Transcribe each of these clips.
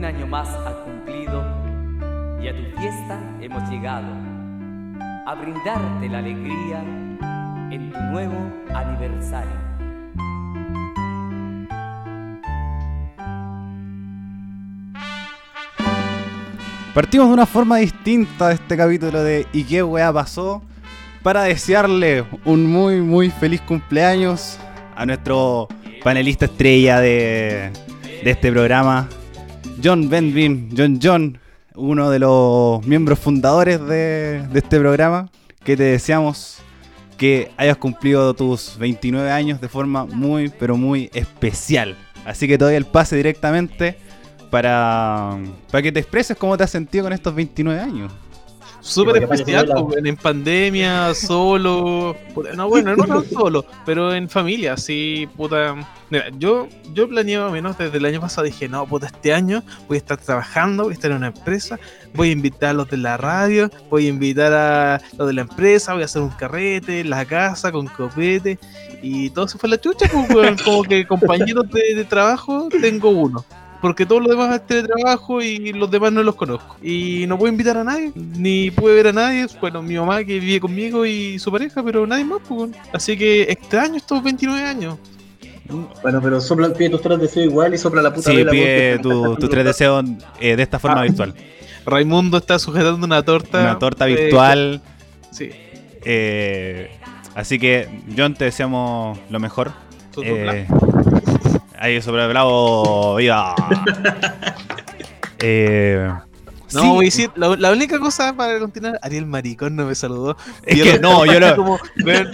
Un año más ha cumplido y a tu fiesta hemos llegado a brindarte la alegría en tu nuevo aniversario. Partimos de una forma distinta de este capítulo de ¿Y qué pasó? Para desearle un muy muy feliz cumpleaños a nuestro panelista estrella de este programa, John Benvin, John John, uno de los miembros fundadores de, este programa, que te deseamos que hayas cumplido tus 29 años de forma muy pero muy especial. Así que te doy el pase directamente para, para que te expreses cómo te has sentido con estos 29 años. Súper especial, la- en pandemia, solo. No, bueno, no tan solo, pero en familia, sí, puta. Mira, yo, yo planeaba menos desde el año pasado. Dije, no, puta, este año voy a estar trabajando, voy a estar en una empresa, voy a invitar a los de la radio, voy a invitar a los de la empresa, voy a hacer un carrete en la casa con copete. Y todo se fue a la chucha, pues. Como que compañeros de, de trabajo tengo uno. Porque todos los demás es teletrabajo y los demás no los conozco. Y no puedo invitar a nadie, ni pude ver a nadie. Bueno, mi mamá que vive conmigo y su pareja, pero nadie más. pues. Así que extraño estos 29 años. Bueno, pero sopla, pide tus tres deseos igual y sopla la puta Sí, vela, pide porque- tu- tus tres deseos eh, de esta forma Ah. virtual. Raimundo está sujetando una torta. Una torta eh, virtual. sí. eh, así que, John, te deseamos lo mejor. Eh, ahí sobre bravo, viva. eh, No, sí, voy a decir, la, la única cosa para continuar, Ariel Maricón no me saludó. Es que lo- no, yo lo- como, "Ven,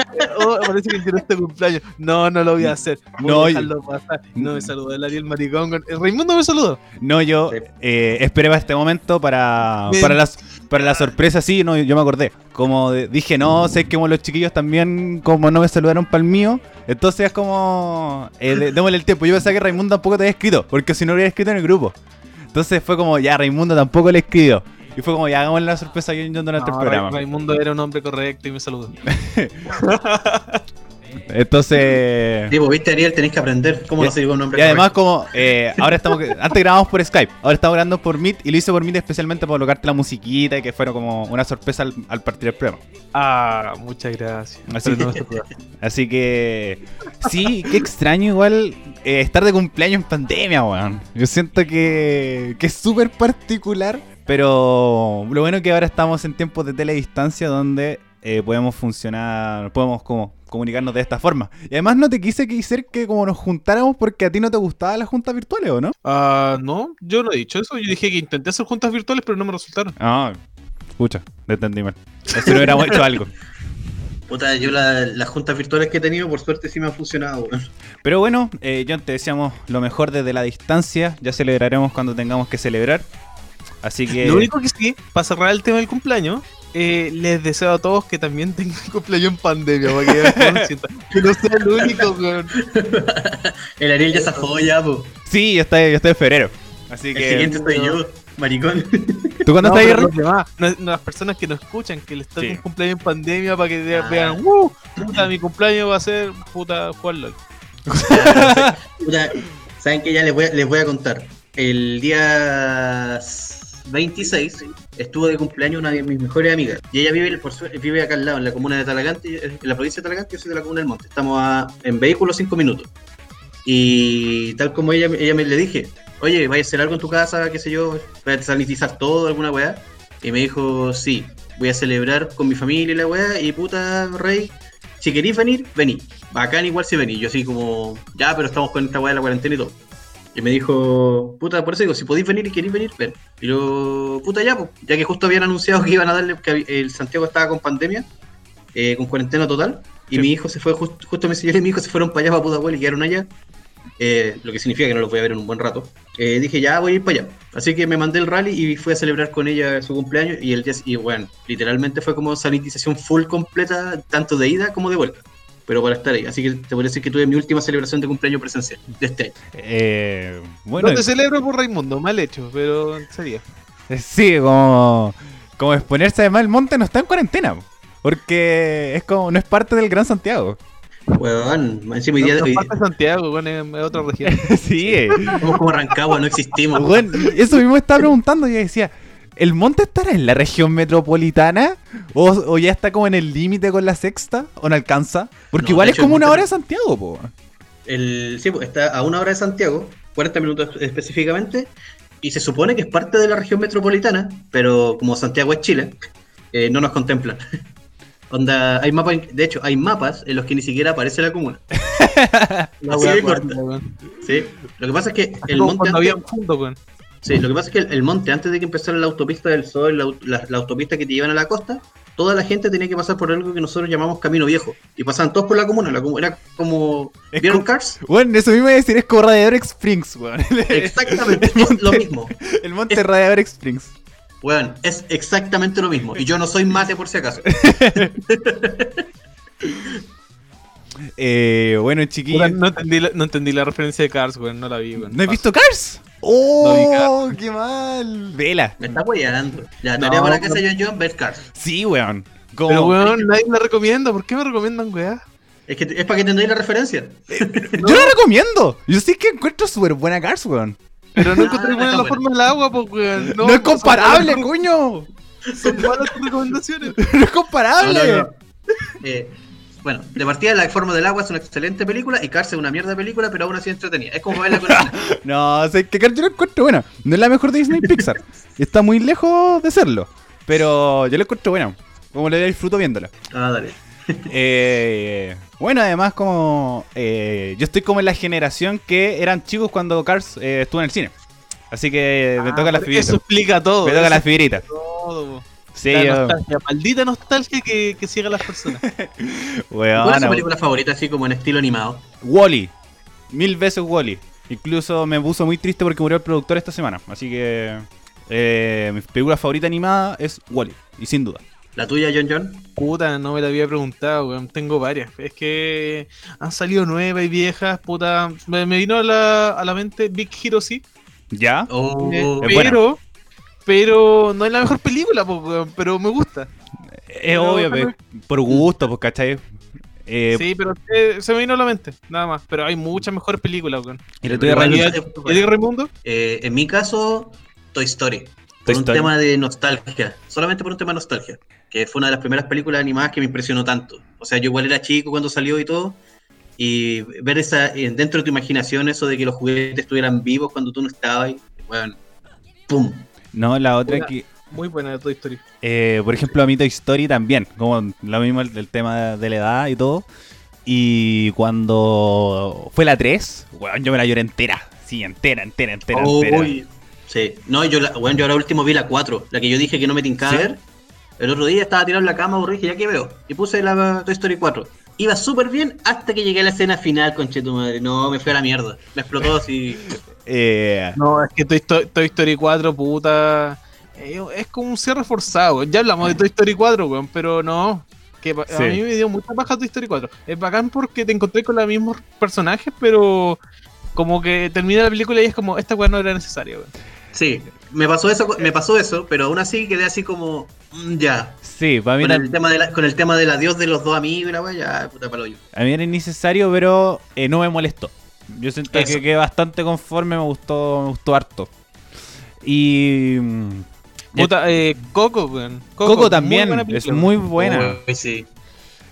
oh, parece que tiene este cumpleaños. No, no lo voy a hacer. Voy No, a dejarlo pasar. No me saludó el Ariel Maricón. con- El Raimundo me saludó. No, yo eh, esperaba este momento para, Bien. para, las, para la sorpresa, sí, no, yo me acordé. Como de- dije, no, sé que como los chiquillos también, como no me saludaron para el mío, entonces es como, eh, démosle el tiempo. Yo pensaba que Raimundo tampoco te había escrito, porque si no lo hubiera escrito en el grupo. Entonces fue como, ya, Raimundo tampoco le escribió. Y fue como, ya, hagámosle la sorpresa a John John durante No, el programa. Ra- Raimundo era un hombre correcto y me saludó. Entonces... Tipo, viste, Ariel, tenéis que aprender cómo no se un nombre Y además como eh, ahora estamos antes grabamos por Skype, ahora estamos grabando por Meet y lo hice por Meet especialmente para colocarte la musiquita y que fuera como una sorpresa al, al partir del programa. Ah, muchas gracias. No. Así que sí, qué extraño igual eh, estar de cumpleaños en pandemia, weón. Yo siento que, que es súper particular, pero lo bueno es que ahora estamos en tiempos de teledistancia donde eh, podemos funcionar, podemos como comunicarnos de esta forma. Y además no te quise que ser que como nos juntáramos porque a ti no te gustaban las juntas virtuales, ¿o no? Ah, no, yo no he dicho eso. Yo dije que intenté hacer juntas virtuales, pero no me resultaron. Ah, escucha, te entendí mal. O si no hubiéramos hecho algo. Puta, yo la- las juntas virtuales que he tenido, por suerte sí me han funcionado, weón. Pero bueno, eh, John, te deseamos lo mejor desde la distancia. Ya celebraremos cuando tengamos que celebrar. Así que. Lo único que sí, para cerrar el tema del cumpleaños, eh, les deseo a todos que también tengan cumpleaños en pandemia, para que, que no sea el único, weón. El Ariel ya zafó ya, po. Sí, yo estoy, yo estoy en febrero. Así El que. siguiente soy yo, maricón. ¿Tú cuándo No, estás ahí, no- las personas que nos escuchan, que les toca Sí. un cumpleaños en pandemia para que Ah. vean, ¡uh! Puta, mi cumpleaños va a ser, puta, jugar LOL. Puta, ¿Saben que Ya les voy, a, les voy a contar. El día 26 estuvo de cumpleaños una de mis mejores amigas. Y ella vive, por su- vive acá al lado, en la comuna de Talagante, en la provincia de Talagante, yo soy de la comuna del Monte. Estamos a- en vehículo 5 minutos. Y tal como ella, ella me le dije, oye, ¿vaya a hacer algo en tu casa? ¿Qué sé yo? ¿Vaya a sanitizar todo, alguna weá? Y me dijo, sí, voy a celebrar con mi familia y la weá. Y puta, rey, si queréis venir, vení. Bacán igual si venís. Yo así como, ya, pero estamos con esta weá de la cuarentena y todo. Y me dijo, puta, por eso digo, si podéis venir y queréis venir, ven. Y yo, puta, ya, pues, ya que justo habían anunciado que iban a darle, que el Santiago estaba con pandemia, eh, con cuarentena total, y Sí. mi hijo se fue, just- justo señora y mi hijo se fueron para allá, para Pudahuel, y quedaron allá, eh, lo que significa que no los voy a ver en un buen rato. Eh, dije, ya voy a ir para allá. Así que me mandé el rally y fui a celebrar con ella su cumpleaños, y el día, y bueno, literalmente fue como sanitización full completa, tanto de ida como de vuelta. Pero para estar ahí. Así que te podría decir que tuve mi última celebración de cumpleaños presencial de este año. Eh, bueno, no te celebro por Raimundo, mal hecho, pero sería. eh, sí, como. Como exponerse además el monte no está en cuarentena. Porque es como. No es parte del Gran Santiago. Weón, encima hoy día parte de Santiago, weón, es es otra región. sí, eh. somos como Rancagua, no existimos. Weón, eso mismo estaba preguntando. Yo decía, ¿el monte estará en la región metropolitana? ¿O, o ya está como en el límite con la sexta? ¿O no alcanza? Porque No, igual es como una hora de Santiago, po. El, sí, pues, está a una hora de Santiago, 40 minutos específicamente, y se supone que es parte de la región metropolitana, pero como Santiago es Chile, eh, no nos contemplan. Onda, hay mapas, de hecho, hay mapas en los que ni siquiera aparece la comuna. La Así de corta. weón. Sí. Lo que pasa es que el monte antes, había un fondo, weón. Sí, lo que pasa es que el, el monte antes de que empezara la autopista del Sol, la, au- la- la autopista que te llevan a la costa, toda la gente tenía que pasar por algo que nosotros llamamos Camino Viejo. Y pasaban todos por la comuna. La comuna era como. Es ¿Vieron Cars? Bueno, eso mismo iba a decir, es como Radiador Springs, weón. Exactamente, es lo mismo. El monte Es- Radiador Springs. Weón, es exactamente lo mismo. Y yo no soy mate por si acaso. Eh, bueno, chiquillos. No entendí, la, no entendí la referencia de Cars, weón, no la vi, weón. ¿No has visto Cars? No vi ¡Oh! ¡Qué mal! Vela. Me está. Ya, No, tarea para la casa pero- de John John, ver Cars. Sí, weón. Pero, weón, nadie la recomienda. ¿Por qué me recomiendan, weá? Es que es para que entendáis la referencia. Yo la recomiendo. Yo sí que encuentro súper buena Cars, weón. Pero no Ah, encontré buena la bueno. forma del agua, pues, weón. No, es comparable, coño. Son malas tus recomendaciones. No es comparable. No, no, no. Eh, bueno, de partida La forma del agua es una excelente película y Cars es una mierda de película, pero aún así entretenida. Es como verla con. No, o sea, que Cars yo la encuentro buena. No es la mejor de Disney Pixar. Está muy lejos de serlo. Pero yo la encuentro buena. Como le disfruto viéndola. Ah, dale. Eh, bueno, además como eh, yo estoy como en la generación que eran chicos cuando Cars eh, estuvo en el cine. Así que me toca la fibirita. Eso explica todo. Me toca la fibirita. todo, po. Sí, la yo- nostalgia, maldita nostalgia que, que sigue a las personas. ¿Cuál es tu película favorita así como en estilo animado? Wally. Mil veces Wally. Incluso me puso muy triste porque murió el productor esta semana. Así que eh, mi película favorita animada es Wally. Y sin duda. ¿La tuya, John John? Puta, no me la había preguntado, weón. Tengo varias. Es que han salido nuevas y viejas, puta. Me, me vino a la, a la mente Big Hero 6. ¿Ya? Oh, buena. pero, pero no es la mejor película, po, pero me gusta. Es Pero, obvio, por gusto, pues, ¿cachai? Eh, sí, pero eh, se me vino a la mente, nada más. Pero hay muchas mejores películas, weón. y le Pero tuve igual- re- ¿Y a ti, Raimundo? Eh, en mi caso, Toy Story. Por Toy un Story. tema de nostalgia. Solamente por un tema de nostalgia. Que fue una de las primeras películas animadas que me impresionó tanto. O sea, yo igual era chico cuando salió y todo. Y ver esa eh, dentro de tu imaginación eso de que los juguetes estuvieran vivos cuando tú no estabas. y, Bueno, ¡pum! No, la otra que... Muy buena Toy Story. Eh, por ejemplo, a mí Toy Story también, como lo mismo el, el tema de la edad y todo. Y cuando fue la 3, weón, yo me la lloré entera. Sí, entera, entera, entera, entera. Uy, Sí. No, yo, la, bueno, yo ahora último vi la 4. La que yo dije que no me tincaba ¿Sí? ver. El otro día estaba tirado en la cama, aburrido, y dije, ya que veo. Y puse la Toy Story 4. Iba súper bien hasta que llegué a la escena final, conche tu madre. No, me fue a la mierda. Me explotó así. Eh, No, es que Toy Story, Toy Story 4, puta. eh, Es como un cierre forzado. Ya hablamos de Toy Story 4, weón, pero no. Que Sí. A mí me dio mucha baja Toy Story 4. Es bacán porque te encontré con los mismos personajes, pero como que termina la película y es como, esta weón no era necesaria, weón. Sí, me pasó eso, me pasó eso, pero aún así quedé así como. Mm, ya. sí, para mí, Con el, tema de la, con el tema del adiós de los dos amigos y la wea, ya, puta palo yo. a mí era innecesario, pero eh, no me molestó. Yo siento Eso. que quedé bastante conforme, me gustó, me gustó harto. Y... mm, Puta, eh, Coco, weón. Coco, muy también, buena es muy buena. Uy, sí.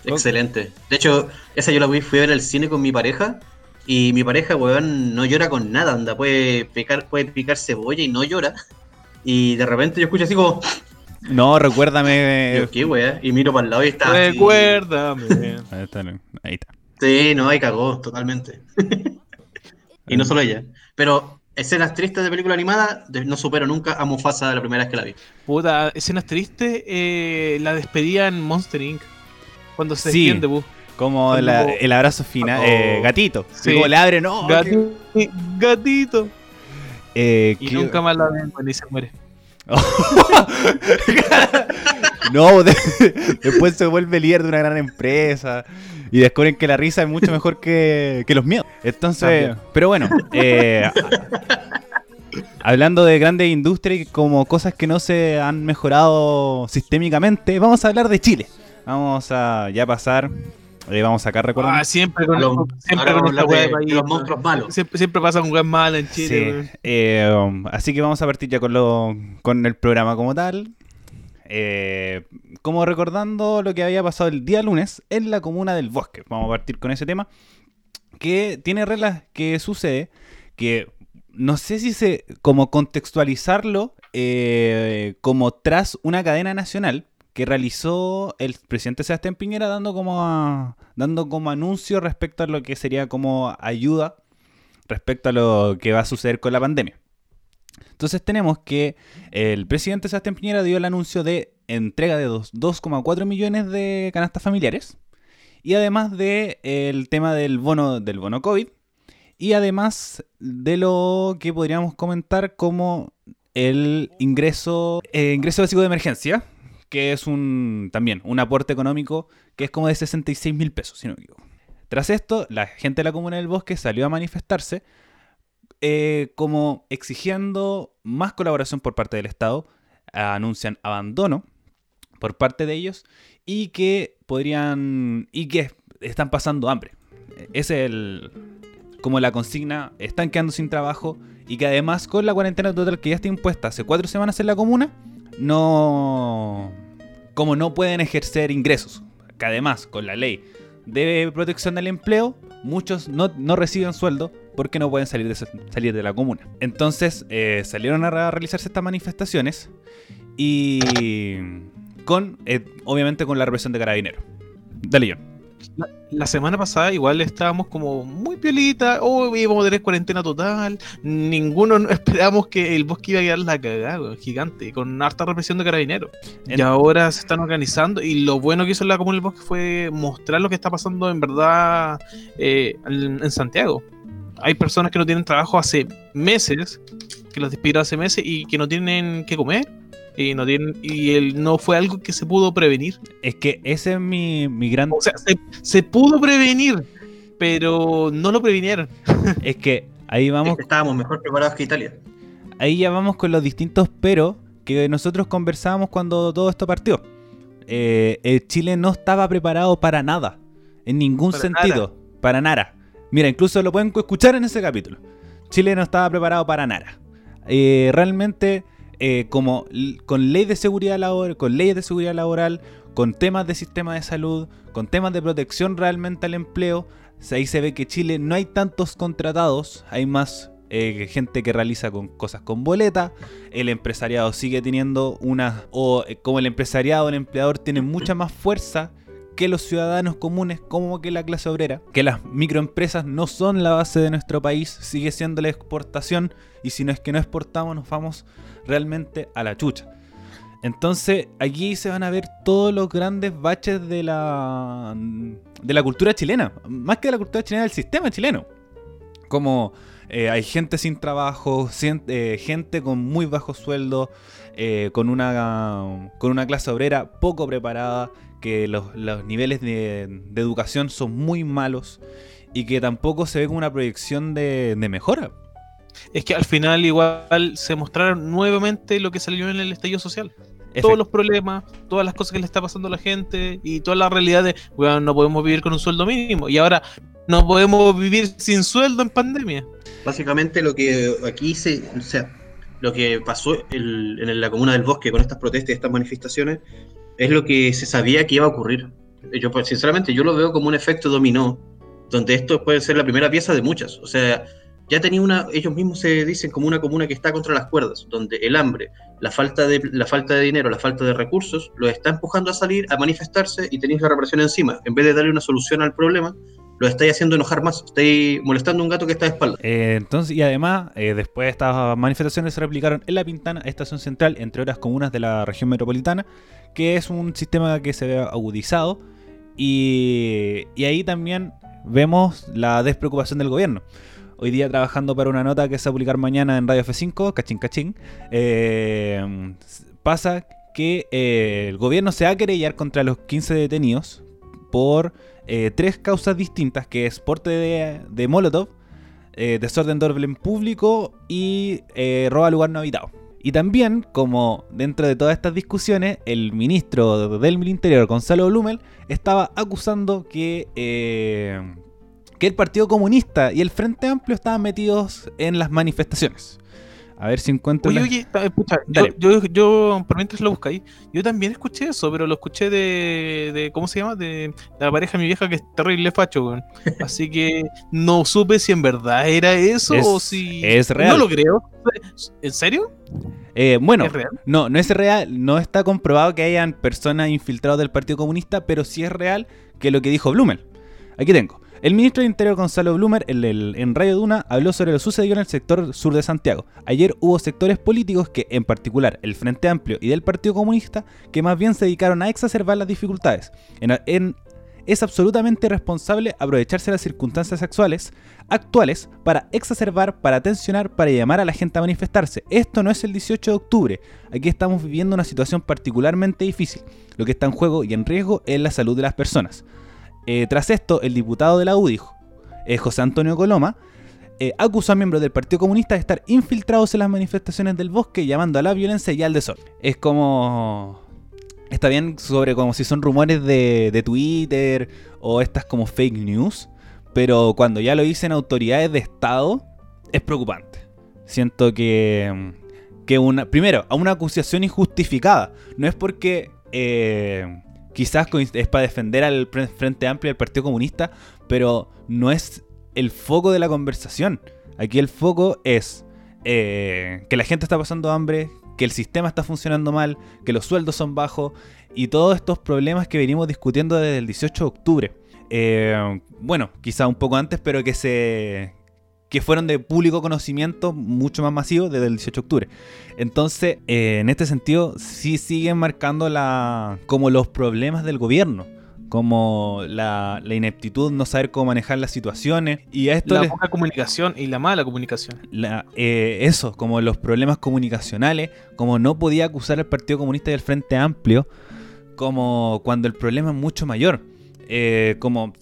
Excelente. De hecho, esa yo la fui, fui a ver al cine con mi pareja. Y mi pareja, weón, no llora con nada, anda, puede picar, puede picar cebolla y no llora. Y de repente yo escucho así como, No, recuérdame... yo, ¿qué weá? Y miro para el lado y está. Recuérdame. Ahí está, ahí está. Sí, no, ahí cagó, totalmente. y no solo ella. Pero escenas tristes de película animada, de- no supero nunca a Mufasa la primera vez que la vi. Puta, escenas tristes, eh, la despedida en Monster Inc. Cuando se Sí. despiden de Boo. Como la- el abrazo final, Oh. eh, gatito. Sí. Como le abre, no. Gati- gatito. Eh, Y ¿qué- nunca más la ven cuando se muere. no, de- después se vuelve líder de una gran empresa y descubren que la risa es mucho mejor que, que los miedos. Entonces, También. pero bueno, eh, hablando de grandes industrias y como cosas que no se han mejorado sistémicamente, vamos a hablar de Chile. Vamos a ya pasar Eh, vamos a sacar recuerdos. Ah, siempre con, Los- siempre con esta de- de país, de los monstruos malos. Siempre, siempre pasa un weón malo en Chile. Sí, eh, um, así que vamos a partir ya con, lo, con el programa como tal. Eh, como recordando lo que había pasado el día lunes en la comuna del bosque. Vamos a partir con ese tema. Que tiene reglas que sucede. Que no sé si se. como contextualizarlo eh, como tras una cadena nacional que realizó el presidente Sebastián Piñera dando como dando como anuncio respecto a lo que sería como ayuda respecto a lo que va a suceder con la pandemia. Entonces tenemos que el presidente Sebastián Piñera dio el anuncio de entrega de dos- 2,4 millones de canastas familiares y además de el tema del bono del bono COVID y además de lo que podríamos comentar como el ingreso eh, ingreso básico de emergencia que es un también un aporte económico que es como de 66 mil pesos si no me equivoco. Tras esto, la gente de la Comuna del Bosque salió a manifestarse eh, como exigiendo más colaboración por parte del Estado. Anuncian abandono por parte de ellos y que podrían y que están pasando hambre. Es el como la consigna, están quedando sin trabajo y que además con la cuarentena total que ya está impuesta hace cuatro semanas en la comuna, no como no pueden ejercer ingresos. Que además con la ley de protección del empleo, muchos no, reciben sueldo porque no pueden salir de, salir de la comuna. Entonces eh, salieron a realizarse estas manifestaciones y con, eh, obviamente con la represión de carabineros. Dale, John. La semana pasada igual estábamos como muy piolita, oh, íbamos a tener cuarentena total, ninguno no- esperábamos que el bosque iba a quedar la cagada, gigante, con harta represión de carabineros. Y ahora se están organizando y lo bueno que hizo la Comuna del Bosque fue mostrar lo que está pasando en verdad eh, en, en Santiago. Hay personas que no tienen trabajo hace meses, que los despidieron hace meses y que no tienen que comer. Y no tienen y el, no fue algo que se pudo prevenir. Es que ese es mi, mi gran... O sea, se, se pudo prevenir, pero no lo previnieron. Es que ahí vamos Estábamos mejor preparados que Italia. ahí ya vamos con los distintos pero que nosotros conversábamos cuando todo esto partió. Eh, eh, Chile no estaba preparado para nada, en ningún Para sentido, para nada. Mira, incluso lo pueden escuchar en ese capítulo. Chile no estaba preparado para nada. Eh, realmente, eh, como con ley de seguridad laboral, con leyes de seguridad laboral, con temas de sistema de salud, con temas de protección realmente al empleo, ahí se ve que Chile no hay tantos contratados, hay más eh, gente que realiza con cosas con boleta, el empresariado sigue teniendo una, o eh, como el empresariado, el empleador tiene mucha más fuerza que los ciudadanos comunes como que la clase obrera, que las microempresas no son la base de nuestro país, sigue siendo la exportación y si no es que no exportamos nos vamos realmente a la chucha. Entonces aquí se van a ver todos los grandes baches de la, de la cultura chilena, más que de la cultura chilena, del sistema chileno. Como eh, hay gente sin trabajo, eh, gente con muy bajos sueldos, eh, con, una, con una clase obrera poco preparada, que los, los niveles de, de educación son muy malos y que tampoco se ve como una proyección de, de mejora. Es que al final igual se mostraron nuevamente lo que salió en el estallido social. Todos los problemas, todas las cosas que le está pasando a la gente y toda la realidad de, weón, no podemos vivir con un sueldo mínimo. Y ahora no podemos vivir sin sueldo en pandemia. Básicamente lo que aquí se, o sea, lo que pasó el- en la comuna del bosque con estas protestas y estas manifestaciones es lo que se sabía que iba a ocurrir. Yo, pues, sinceramente, yo lo veo como un efecto dominó, donde esto puede ser la primera pieza de muchas. O sea, ya tenía una, ellos mismos se dicen como una comuna que está contra las cuerdas, donde el hambre, la falta de, la falta de dinero, la falta de recursos, los está empujando a salir, a manifestarse y tenéis la represión encima. En vez de darle una solución al problema, lo estáis haciendo enojar más, estáis molestando a un gato que está de espalda. Eh, entonces, y además, eh, después estas manifestaciones se replicaron en La Pintana, Estación Central, entre otras comunas de la región metropolitana, que es un sistema que se ve agudizado. Y, ahí también vemos la despreocupación del gobierno. Hoy día trabajando para una nota que se va a publicar mañana en Radio F5, cachín cachín, eh, pasa que eh, el gobierno se va a querellar contra los 15 detenidos por eh, tres causas distintas, que es porte de, Molotov, desorden de orden público y roba lugar no habitado. Y también, como dentro de todas estas discusiones, el ministro del Interior, Gonzalo Blumel, estaba acusando que, eh, que el Partido Comunista y el Frente Amplio estaban metidos en las manifestaciones. A ver si encuentro. Oye, la- oye, escucha, yo, Dale. yo, yo, por mientras lo buscáis, yo también escuché eso, pero lo escuché de, de ¿cómo se llama? De la pareja de mi vieja que es terrible facho, weón. Así que no supe si en verdad era eso Es- o si... es real. No lo creo. ¿En serio? Eh, bueno, no, no es real, no está comprobado que hayan personas infiltradas del Partido Comunista, pero sí es real que lo que dijo Blumel. Aquí tengo. El ministro de Interior Gonzalo Blumer el- el- en Radio Duna habló sobre lo sucedido en el sector sur de Santiago. Ayer hubo sectores políticos que, en particular el Frente Amplio y del Partido Comunista, que más bien se dedicaron a exacerbar las dificultades. En- en- es absolutamente irresponsable aprovecharse las circunstancias actuales para exacerbar, para tensionar, para llamar a la gente a manifestarse. Esto no es el 18 de octubre. Aquí estamos viviendo una situación particularmente difícil. Lo que está en juego y en riesgo es la salud de las personas. Eh, tras esto, el diputado de la U dijo, eh, José Antonio Coloma, eh, acusó a miembros del Partido Comunista de estar infiltrados en las manifestaciones del bosque, llamando a la violencia y al desorden. Es como... Está bien sobre como si son rumores de, Twitter o estas como fake news, pero cuando ya lo dicen autoridades de Estado, es preocupante. Siento que, que una, primero, a una acusación injustificada. No es porque eh, quizás es para defender al Frente Amplio y al Partido Comunista, pero no es el foco de la conversación. Aquí el foco es eh, que la gente está pasando hambre, que el sistema está funcionando mal, que los sueldos son bajos y todos estos problemas que venimos discutiendo desde el 18 de octubre. Eh, bueno, quizá un poco antes, pero que se que fueron de público conocimiento mucho más masivo desde el 18 de octubre. Entonces, eh, en este sentido, sí siguen marcando la como los problemas del gobierno, como la, la ineptitud, no saber cómo manejar las situaciones. Y a esto La le- poca comunicación y la mala comunicación. la- eh, eso, como los problemas comunicacionales, como no podía acusar al Partido Comunista y al Frente Amplio, como cuando el problema es mucho mayor. Eh, como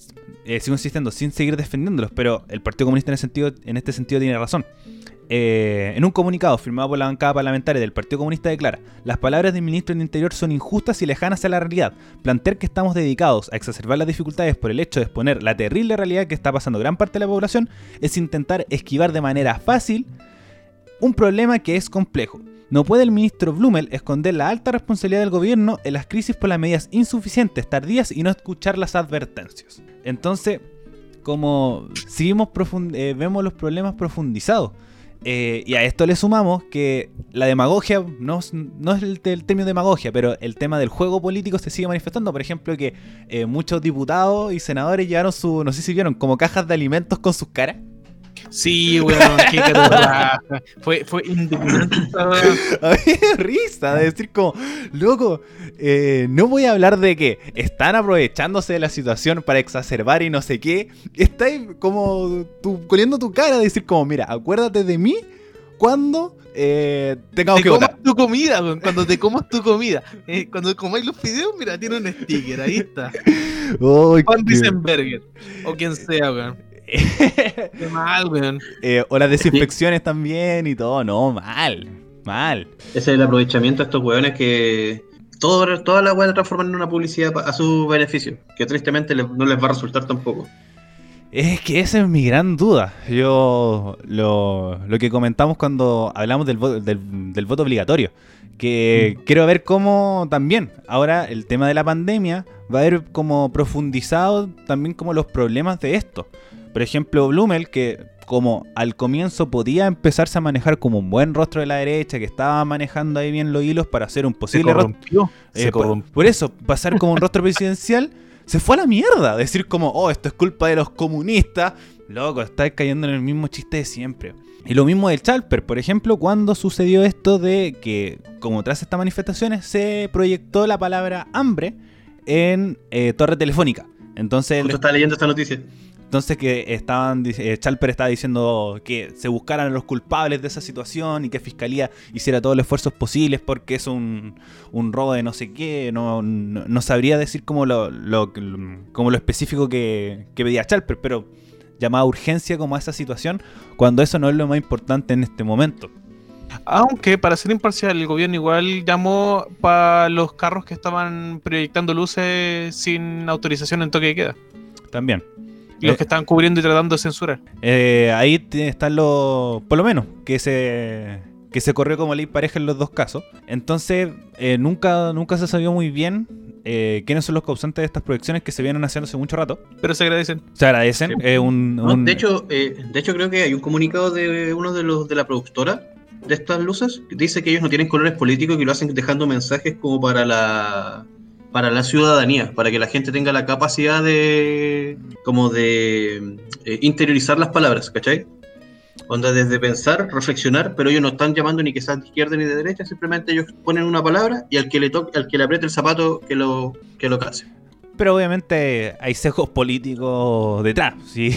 eh, sigo insistiendo, sin seguir defendiéndolos, pero el Partido Comunista en, este sentido tiene razón. Eh, en un comunicado firmado por la bancada parlamentaria del Partido Comunista declara, las palabras del ministro del Interior son injustas y lejanas a la realidad. Plantear que estamos dedicados a exacerbar las dificultades por el hecho de exponer la terrible realidad que está pasando gran parte de la población es intentar esquivar de manera fácil un problema que es complejo. No puede el ministro Blumel esconder la alta responsabilidad del gobierno en las crisis por las medidas insuficientes, tardías y no escuchar las advertencias. Entonces, como seguimos eh, vemos los problemas profundizados. Eh, y a esto le sumamos que la demagogia, no, es- no es el, el término demagogia, pero el tema del juego político se sigue manifestando. Por ejemplo, que eh, muchos diputados y senadores llevaron su, no sé si vieron, como cajas de alimentos con sus caras. Sí, weón, qué cataraja. Fue, fue indignante. A mí me da risa de decir como, loco, eh, no voy a hablar de que están aprovechándose de la situación para exacerbar y no sé qué. Estáis como tu, coliendo tu cara, de decir como, mira, acuérdate de mí cuando eh, tengamos Te que comas votar. tu comida, weón, cuando te comas tu comida. Eh, cuando comáis los fideos, mira, tiene un sticker, ahí está. Juan Risenberger. O quien sea, weón. Qué mal, weón. Eh, o las desinfecciones también y todo, no, mal, mal. Ese es el aprovechamiento de estos hueones que todo, toda la weá transforman en una publicidad a su beneficio, que tristemente le- no les va a resultar tampoco. Es que esa es mi gran duda. Yo lo, lo que comentamos cuando hablamos del, vo- del, del voto obligatorio. Que quiero ver cómo también, ahora el tema de la pandemia va a haber como profundizado también como los problemas de esto. Por ejemplo, Blumel, que como al comienzo podía empezarse a manejar como un buen rostro de la derecha, que estaba manejando ahí bien los hilos para hacer un posible rostro corrompió. eh, Se por, corrompió. por eso, pasar como un rostro presidencial se fue a la mierda. Decir como, oh, esto es culpa de los comunistas. Loco, estáis cayendo en el mismo chiste de siempre. Y lo mismo del Chalper, por ejemplo, cuando sucedió esto de que, como tras estas manifestaciones, se proyectó la palabra hambre en eh, Torre Telefónica. Entonces, Justo estaba leyendo esta noticia. Entonces que estaban, eh, Chalper estaba diciendo que se buscaran a los culpables de esa situación y que Fiscalía hiciera todos los esfuerzos posibles porque es un, un robo de no sé qué. No, no, no sabría decir como lo, lo- como lo específico que, que pedía Chalper, pero llamaba urgencia como a esa situación cuando eso no es lo más importante en este momento. Aunque, para ser imparcial, el gobierno igual llamó para los carros que estaban proyectando luces sin autorización en toque de queda. También. Los Eh, que estaban cubriendo y tratando de censurar. Eh, ahí están los. Por lo menos, que se. Que se corrió como ley pareja en los dos casos. Entonces, eh, nunca, nunca se sabió muy bien eh, quiénes son los causantes de estas proyecciones que se vienen haciendo hace mucho rato. Pero se agradecen. Se agradecen. Sí. eh, un, No, un- de, hecho, eh, de hecho, creo que hay un comunicado de uno de los de la productora de estas luces que dice que ellos no tienen colores políticos y que lo hacen dejando mensajes como para la para la ciudadanía, para que la gente tenga la capacidad de como de eh, interiorizar las palabras, ¿cachai? Onda desde pensar, reflexionar, pero ellos no están llamando ni que sea de izquierda ni de derecha, simplemente ellos ponen una palabra y al que le toque, al que le apriete el zapato que lo que lo case. Pero obviamente hay sesgos políticos detrás. ¿sí?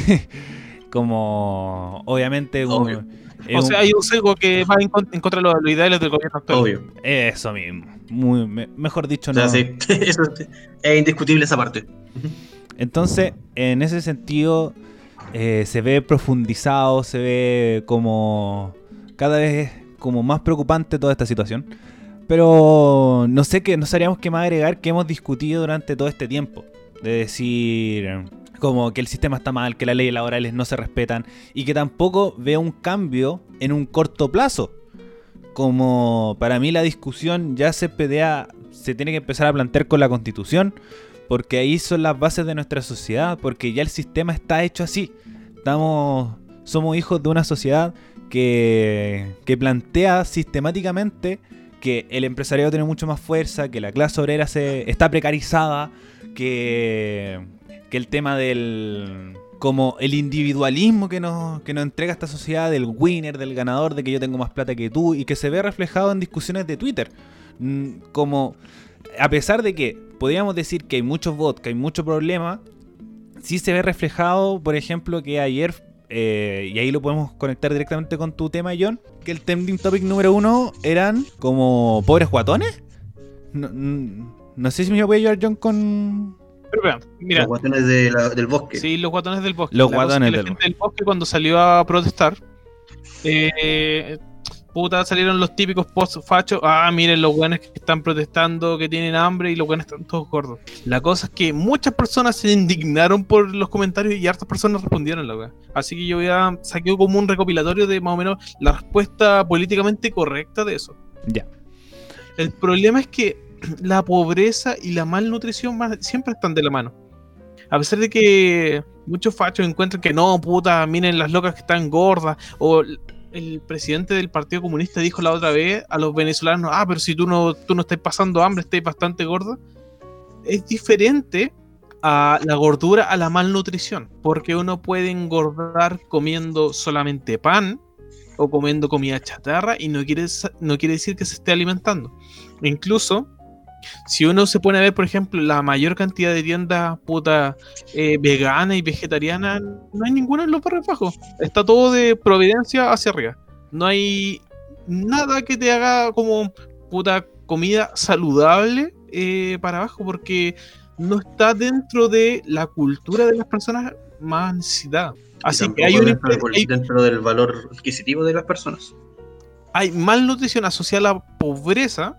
Como. Obviamente. un- Obvio. es O un- sea, hay un sesgo que va en, con- en contra de los, los ideales del gobierno actual. Obvio. Eso mismo. Muy, me- mejor dicho, O sea, no. sí, eso es- es indiscutible esa parte. Entonces, en ese sentido, eh, se ve profundizado, se ve como cada vez como más preocupante toda esta situación. Pero no sé qué, no sabríamos qué más agregar que hemos discutido durante todo este tiempo. De decir como que el sistema está mal, que las leyes laborales no se respetan y que tampoco veo un cambio en un corto plazo. Como para mí la discusión ya se pedea, se tiene que empezar a plantear con la constitución, porque ahí son las bases de nuestra sociedad, porque ya el sistema está hecho así. Estamos, somos hijos de una sociedad que, que plantea sistemáticamente que el empresariado tiene mucho más fuerza, que la clase obrera se, está precarizada, que, que el tema del como el individualismo que nos, que nos entrega esta sociedad, del winner, del ganador, de que yo tengo más plata que tú, y que se ve reflejado en discusiones de Twitter. Mm, Como, a pesar de que podríamos decir que hay muchos bots, que hay mucho problema, sí se ve reflejado, por ejemplo, que ayer, eh, y ahí lo podemos conectar directamente con tu tema, John, que el trending topic número uno eran como pobres guatones. No, mm, no sé si me voy a ayudar, John, con... Pero vean, mira, Los guatones de la- del bosque. sí, los guatones del bosque. Los La guatones del la gente del bosque cuando salió a protestar, eh, puta, salieron los típicos post fachos. Ah, miren los buenos que están protestando, que tienen hambre y los buenos están todos gordos. La cosa es que muchas personas se indignaron por los comentarios y hartas personas respondieron la weá. Así que yo ya saqué como un recopilatorio de más o menos la respuesta políticamente correcta de eso. Ya. El problema es que la pobreza y la malnutrición siempre están de la mano. A pesar de que muchos fachos encuentran que no, puta, miren las locas que están gordas. O el- presidente del Partido Comunista dijo la otra vez a los venezolanos, ah, pero si tú no, tú no estás pasando hambre, estás bastante gorda. Es diferente a la gordura a la malnutrición. Porque uno puede engordar comiendo solamente pan o comiendo comida chatarra y no quiere, no quiere decir que se esté alimentando. Incluso, si uno se pone a ver, por ejemplo, la mayor cantidad de tiendas puta eh, veganas y vegetarianas, no hay ninguna en los barrios bajos. Está todo de providencia hacia arriba. No hay nada que te haga como puta comida saludable eh, para abajo porque no está dentro de la cultura de las personas más necesitadas. Así que hay, un dentro, hay- dentro del valor adquisitivo de las personas. hay malnutrición asociada a la pobreza,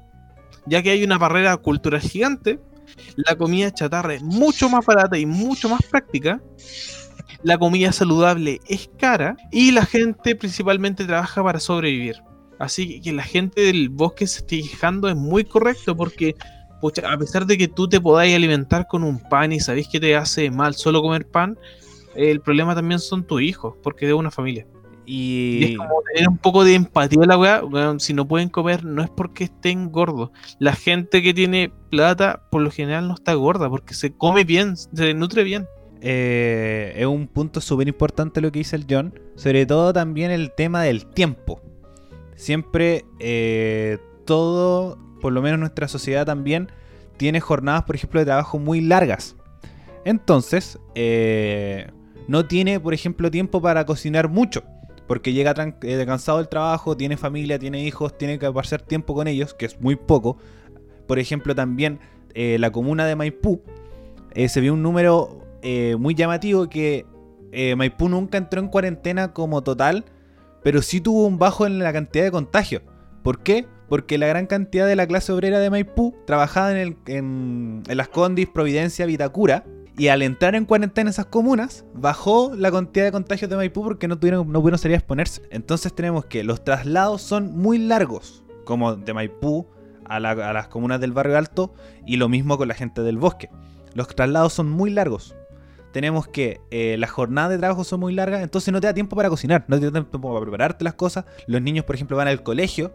ya que hay una barrera cultural gigante. La comida chatarra es mucho más barata y mucho más práctica. La comida saludable es cara y la gente principalmente trabaja para sobrevivir. Así que la gente del bosque se esté quejando es muy correcto porque a pesar de que tú te podáis alimentar con un pan y sabéis que te hace mal solo comer pan, el problema también son tus hijos, porque de una familia. Y es Y... como tener un poco de empatía la weá. weón, si no pueden comer, no es porque estén gordos. La gente que tiene plata, por lo general, no está gorda porque se come bien, se nutre bien. eh, es un punto súper importante lo que dice el John. Sobre todo también el tema del tiempo. Siempre eh, todo, por lo menos nuestra sociedad también, tiene jornadas, por ejemplo, de trabajo muy largas. Entonces, eh, no tiene, por ejemplo, tiempo para cocinar mucho. Porque llega eh, cansado del trabajo, tiene familia, tiene hijos, tiene que pasar tiempo con ellos, que es muy poco. Por ejemplo, también eh, la comuna de Maipú, eh, se vio un número muy llamativo que Maipú nunca entró en cuarentena como total pero sí tuvo un bajo en la cantidad de contagios. ¿Por qué? Porque la gran cantidad de la clase obrera de Maipú trabajaba en, el, en, en Las Condis, Providencia, Vitacura. Y al entrar en cuarentena en esas comunas, bajó la cantidad de contagios de Maipú porque no, tuvieron, no pudieron salir a exponerse. Entonces tenemos que los traslados son muy largos, como de Maipú a, la- a las comunas del barrio alto, y lo mismo con la gente del bosque. Los traslados son muy largos. Tenemos que eh, las jornadas de trabajo son muy largas, entonces no te da tiempo para cocinar, no te da tiempo para prepararte las cosas. Los niños, por ejemplo, van al colegio,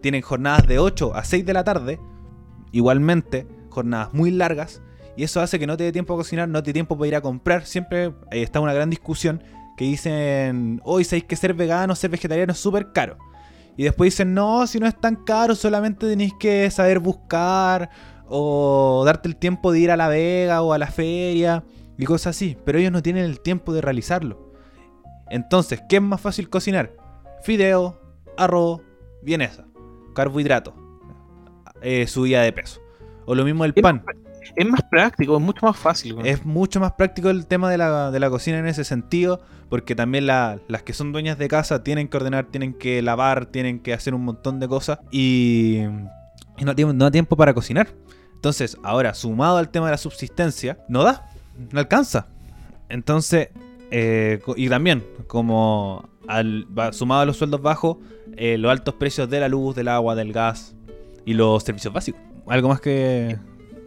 tienen jornadas de 8 a 6 de la tarde, igualmente, jornadas muy largas, y eso hace que no te dé tiempo a cocinar, no te dé tiempo para ir a comprar. Siempre eh, está una gran discusión que dicen, hoy sabéis que ser vegano, ser vegetariano es súper caro. Y después dicen, no, si no es tan caro, solamente tenéis que saber buscar o darte el tiempo de ir a la vega o a la feria y cosas así. Pero ellos no tienen el tiempo de realizarlo. Entonces, ¿qué es más fácil cocinar? Fideo, arroz, vienesa, carbohidratos, eh, subida de peso. O lo mismo el pan. Es más práctico, es mucho más fácil. weón. Es mucho más práctico el tema de la, de la cocina en ese sentido, porque también la- las que son dueñas de casa tienen que ordenar, tienen que lavar, tienen que hacer un montón de cosas y, y no, no da tiempo para cocinar. Entonces, ahora, sumado al tema de la subsistencia, no da, no alcanza. Entonces, eh, y también, como al, sumado a los sueldos bajos, eh, los altos precios de la luz, del agua, del gas y los servicios básicos. Algo más que...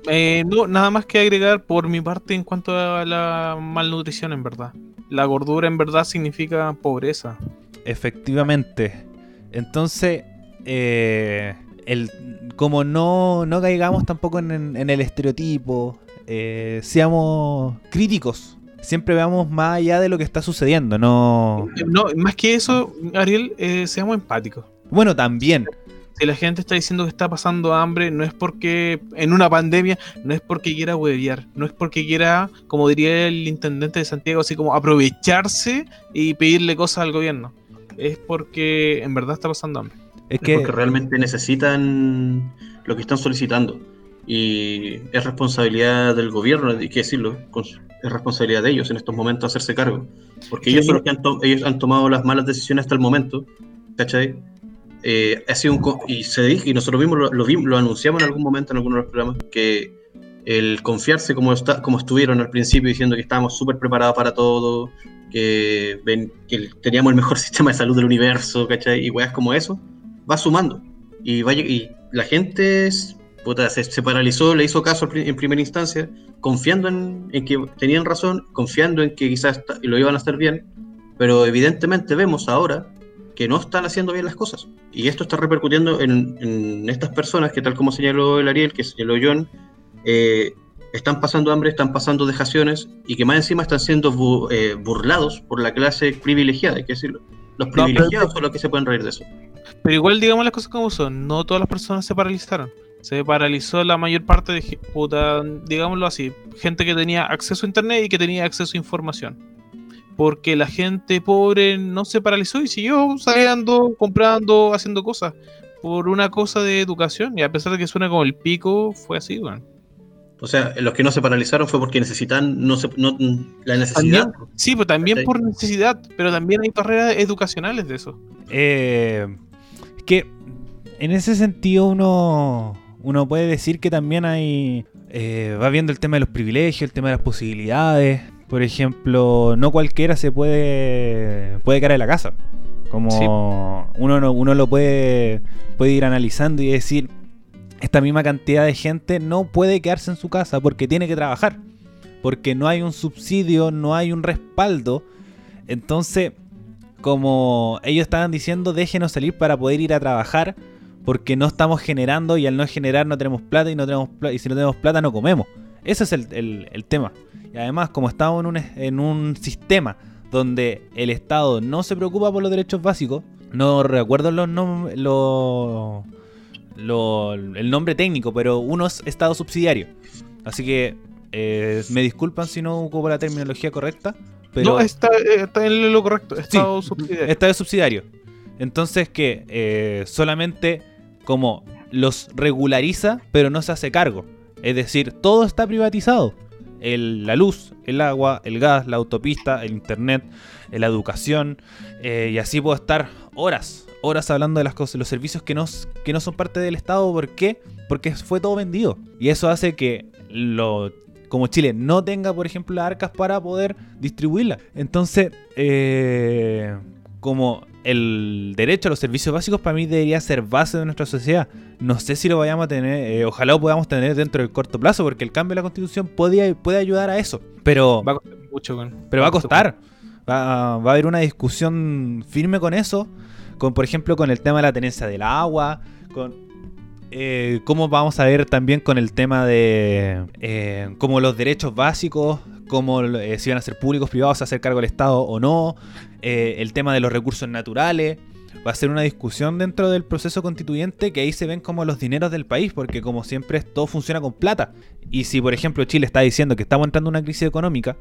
Eh, no, nada más que agregar por mi parte en cuanto a la malnutrición, en verdad. La gordura, en verdad, significa pobreza. Efectivamente. Entonces, eh, el, como no, no caigamos tampoco en, en- en el estereotipo, eh, seamos críticos. Siempre veamos más allá de lo que está sucediendo. No. No, más que eso, Ariel, eh, seamos empáticos. Bueno, también. Si la gente está diciendo que está pasando hambre, no es porque en una pandemia, no es porque quiera huevear, no es porque quiera, como diría el intendente de Santiago, así como aprovecharse y pedirle cosas al gobierno. Es porque en verdad está pasando hambre. Es Es que. porque realmente necesitan lo que están solicitando. Y es responsabilidad del gobierno, hay que decirlo, es responsabilidad de ellos en estos momentos hacerse cargo. Porque ellos son los que han, to- ellos han tomado las malas decisiones hasta el momento, ¿cachai? Eh, ha sido un y se y nosotros mismos lo, lo, vimos- lo anunciamos en algún momento en algunos de los programas, que el confiarse como, está, como estuvieron al principio diciendo que estábamos súper preparados para todo, que, ven, que teníamos el mejor sistema de salud del universo, ¿cachai? Y weas como eso, va sumando. Y, vaya, y la gente puta, se, se paralizó, le hizo caso en primera instancia, confiando en, en que tenían razón, confiando en que quizás lo iban a hacer bien, pero evidentemente vemos ahora que no están haciendo bien las cosas. Y esto está repercutiendo en, en estas personas que, tal como señaló el Ariel, que señaló John, eh, están pasando hambre, están pasando dejaciones y que más encima están siendo bu- eh, burlados por la clase privilegiada, hay que decirlo. Los privilegiados son los que se pueden reír de eso. Pero igual digamos las cosas como son, no todas las personas se paralizaron. Se paralizó la mayor parte de, puta, digámoslo así, gente que tenía acceso a internet y que tenía acceso a información. Porque la gente pobre no se paralizó y siguió saliendo, comprando, haciendo cosas. Por una cosa de educación. Y a pesar de que suena como el pico, fue así, weón. O sea, los que no se paralizaron fue porque necesitan no se, no, la necesidad. También, sí, pero también ¿Cachai? por necesidad. Pero también hay barreras educacionales de eso. Eh, es que en ese sentido uno, uno puede decir que también hay... eh, va viendo el tema de los privilegios, el tema de las posibilidades. Por ejemplo, no cualquiera se puede, puede caer de la casa. Como uno, no- uno lo puede, puede ir analizando y decir, esta misma cantidad de gente no puede quedarse en su casa porque tiene que trabajar. Porque no hay un subsidio, no hay un respaldo. Entonces, como ellos estaban diciendo, déjenos salir para poder ir a trabajar porque no estamos generando y al no generar no tenemos plata y, no tenemos pla- y si no tenemos plata no comemos. Ese es el, el- el tema. Y además, como estamos en un, en un sistema donde el Estado no se preocupa por los derechos básicos, no recuerdo los nom- lo- lo- el nombre técnico, pero uno es Estado subsidiario. Así que eh, me disculpan si no ocupo la terminología correcta. Pero no, está, eh, está en lo correcto. Estado subsidiario. Estado subsidiario. Entonces que eh, solamente como los regulariza, pero no se hace cargo. Es decir, todo está privatizado. La luz, el agua, el gas, la autopista, el internet, eh, la educación. eh, y así puedo estar horas, horas hablando de las cosas, los servicios que no, s- que no son parte del Estado. ¿Por qué? Porque fue todo vendido. Y eso hace que lo, como Chile no tenga, por ejemplo, las arcas para poder distribuirla. Entonces, eh, como el derecho a los servicios básicos para mí debería ser base de nuestra sociedad. No sé si lo vayamos a tener, eh, ojalá lo podamos tener dentro del corto plazo, porque el cambio de la constitución puede, puede ayudar a eso. Pero Va a costar mucho, pero va a costar. Va, va a haber una discusión firme con eso. Con, por ejemplo, con el tema de la tenencia del agua. Con eh, cómo vamos a ver también con el tema de eh, como los derechos básicos. Como eh, si van a ser públicos, privados, a hacer cargo del Estado o no. eh, el tema de los recursos naturales. Va a ser una discusión dentro del proceso constituyente que ahí se ven como los dineros del país, porque como siempre todo funciona con plata. Y si por ejemplo Chile está diciendo que estamos entrando en una crisis económica,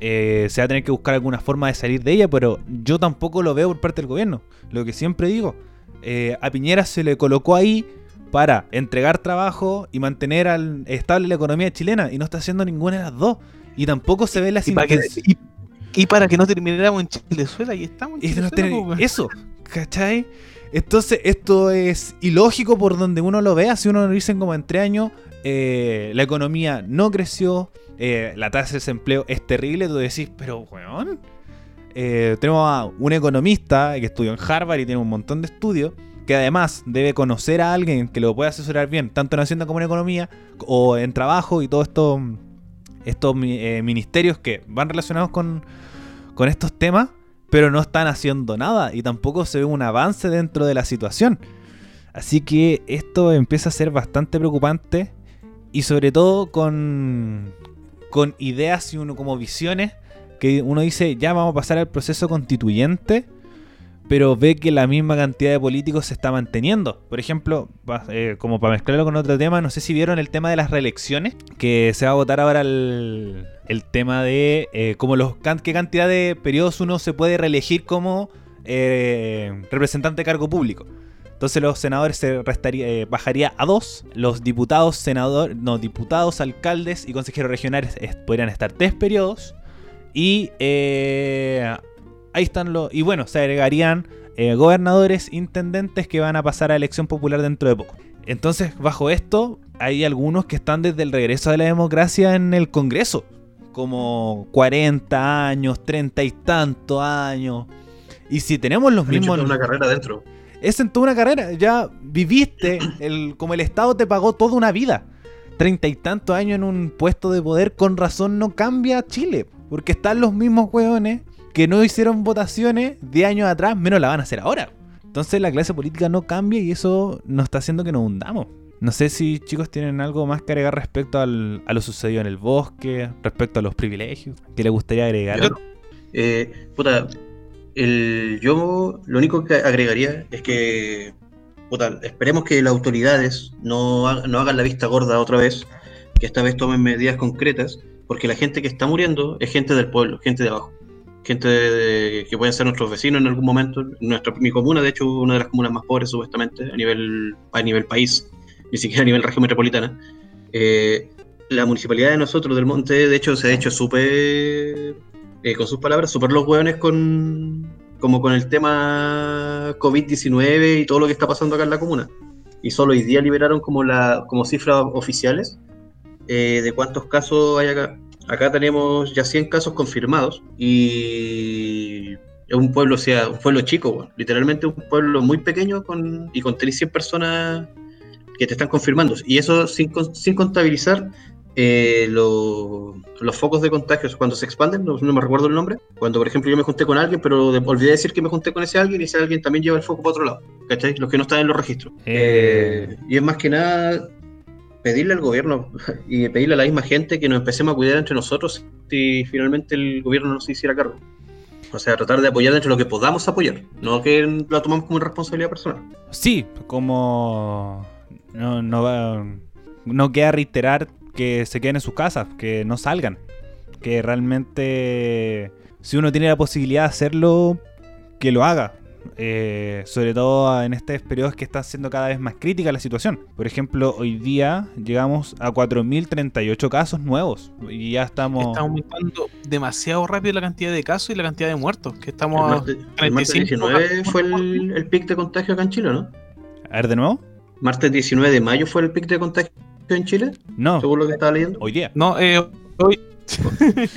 eh, se va a tener que buscar alguna forma de salir de ella, pero yo tampoco lo veo por parte del gobierno. Lo que siempre digo, a Piñera se le colocó ahí para entregar trabajo y mantener al, estable la economía chilena y no está haciendo ninguna de las dos. Y tampoco se ve las Y y, para que no termináramos en Chilezuela, y estamos en no Chilezuela, po, weón. eso, ¿cachai? Entonces, esto es ilógico por donde uno lo vea. Si uno lo dicen como en tres años, eh, la economía no creció, eh, la tasa de desempleo es terrible. Tú decís, pero weón. eh, tenemos a un economista que estudió en Harvard y tiene un montón de estudios. Que además debe conocer a alguien que lo pueda asesorar bien, tanto en Hacienda como en Economía, o en trabajo y todos estos, estos eh, ministerios que van relacionados con, con estos temas pero no están haciendo nada y tampoco se ve un avance dentro de la situación. Así que esto empieza a ser bastante preocupante y sobre todo con, con ideas y uno como visiones que uno dice ya vamos a pasar al proceso constituyente, pero ve que la misma cantidad de políticos se está manteniendo. Por ejemplo, eh, como para mezclarlo con otro tema, no sé si vieron el tema de las reelecciones, que se va a votar ahora el, tema de eh, como los qué cantidad de periodos uno se puede reelegir como eh, representante de cargo público. Entonces los senadores se restaría, bajaría a dos, los diputados, senadores, no, diputados, alcaldes y consejeros regionales podrían estar tres periodos. Y ahí están los. Y bueno, se agregarían eh, gobernadores, intendentes que van a pasar a elección popular dentro de poco. Entonces, bajo esto, hay algunos que están desde el regreso de la democracia en el Congreso. Como 40 años, 30 y tantos años. Y si tenemos los Han hecho mismos. toda una carrera dentro. Es en toda una carrera. Ya viviste, el, como el Estado te pagó toda una vida. Treinta y tantos años en un puesto de poder, con razón no cambia Chile. Porque están los mismos hueones que no hicieron votaciones de años atrás, menos la van a hacer ahora. Entonces la clase política no cambia y eso nos está haciendo que nos hundamos. No sé si chicos tienen algo más que agregar respecto al- a lo sucedido en el bosque, respecto a los privilegios, que les gustaría agregar. Yo- Eh, puta, el, yo lo único que agregaría es que, puta, esperemos que las autoridades no, ha- no hagan la vista gorda otra vez, que esta vez tomen medidas concretas, porque la gente que está muriendo es gente del pueblo, gente de abajo, gente de- que pueden ser nuestros vecinos en algún momento. Nuestra, mi comuna, de hecho, una de las comunas más pobres supuestamente a nivel, a nivel país, ni siquiera a nivel región metropolitana. Eh, la municipalidad de nosotros, del Monte, de hecho, se ha hecho súper eh, con sus palabras, super los hueones con como con el tema COVID-19 y todo lo que está pasando acá en la comuna. Y solo hoy día liberaron como la como cifras oficiales eh, de cuántos casos hay acá. Acá tenemos ya 100 casos confirmados y es un pueblo, o sea, un pueblo chico, weón. literalmente un pueblo muy pequeño con, y con 100 personas que te están confirmando. Y eso sin, sin contabilizar eh, lo- los focos de contagios cuando se expanden, no, no me recuerdo el nombre, cuando por ejemplo yo me junté con alguien, pero de- olvidé decir que me junté con ese alguien y ese alguien también lleva el foco para otro lado, ¿cachai? Los que no están en los registros. Eh, Eh, y es más que nada pedirle al gobierno y pedirle a la misma gente que nos empecemos a cuidar entre nosotros si finalmente el gobierno no se hiciera cargo. O sea, tratar de apoyar entre lo que podamos apoyar, no que lo tomamos como responsabilidad personal. Sí, como no, no, va- no queda reiterar que se queden en sus casas, que no salgan, que realmente si uno tiene la posibilidad de hacerlo, que lo haga. Eh, sobre todo en estos periodos que está siendo cada vez más crítica la situación. Por ejemplo, hoy día llegamos a 4.038 casos nuevos y ya estamos... Está aumentando demasiado rápido la cantidad de casos y la cantidad de muertos. Que El estamos a martes, el martes 35 19 fue el, el pic de contagio acá en Chile, ¿no? A ver, de nuevo. Martes 19 de mayo fue el pic de contagio en Chile, No, según lo que estaba leyendo. hoy día. No, eh, hoy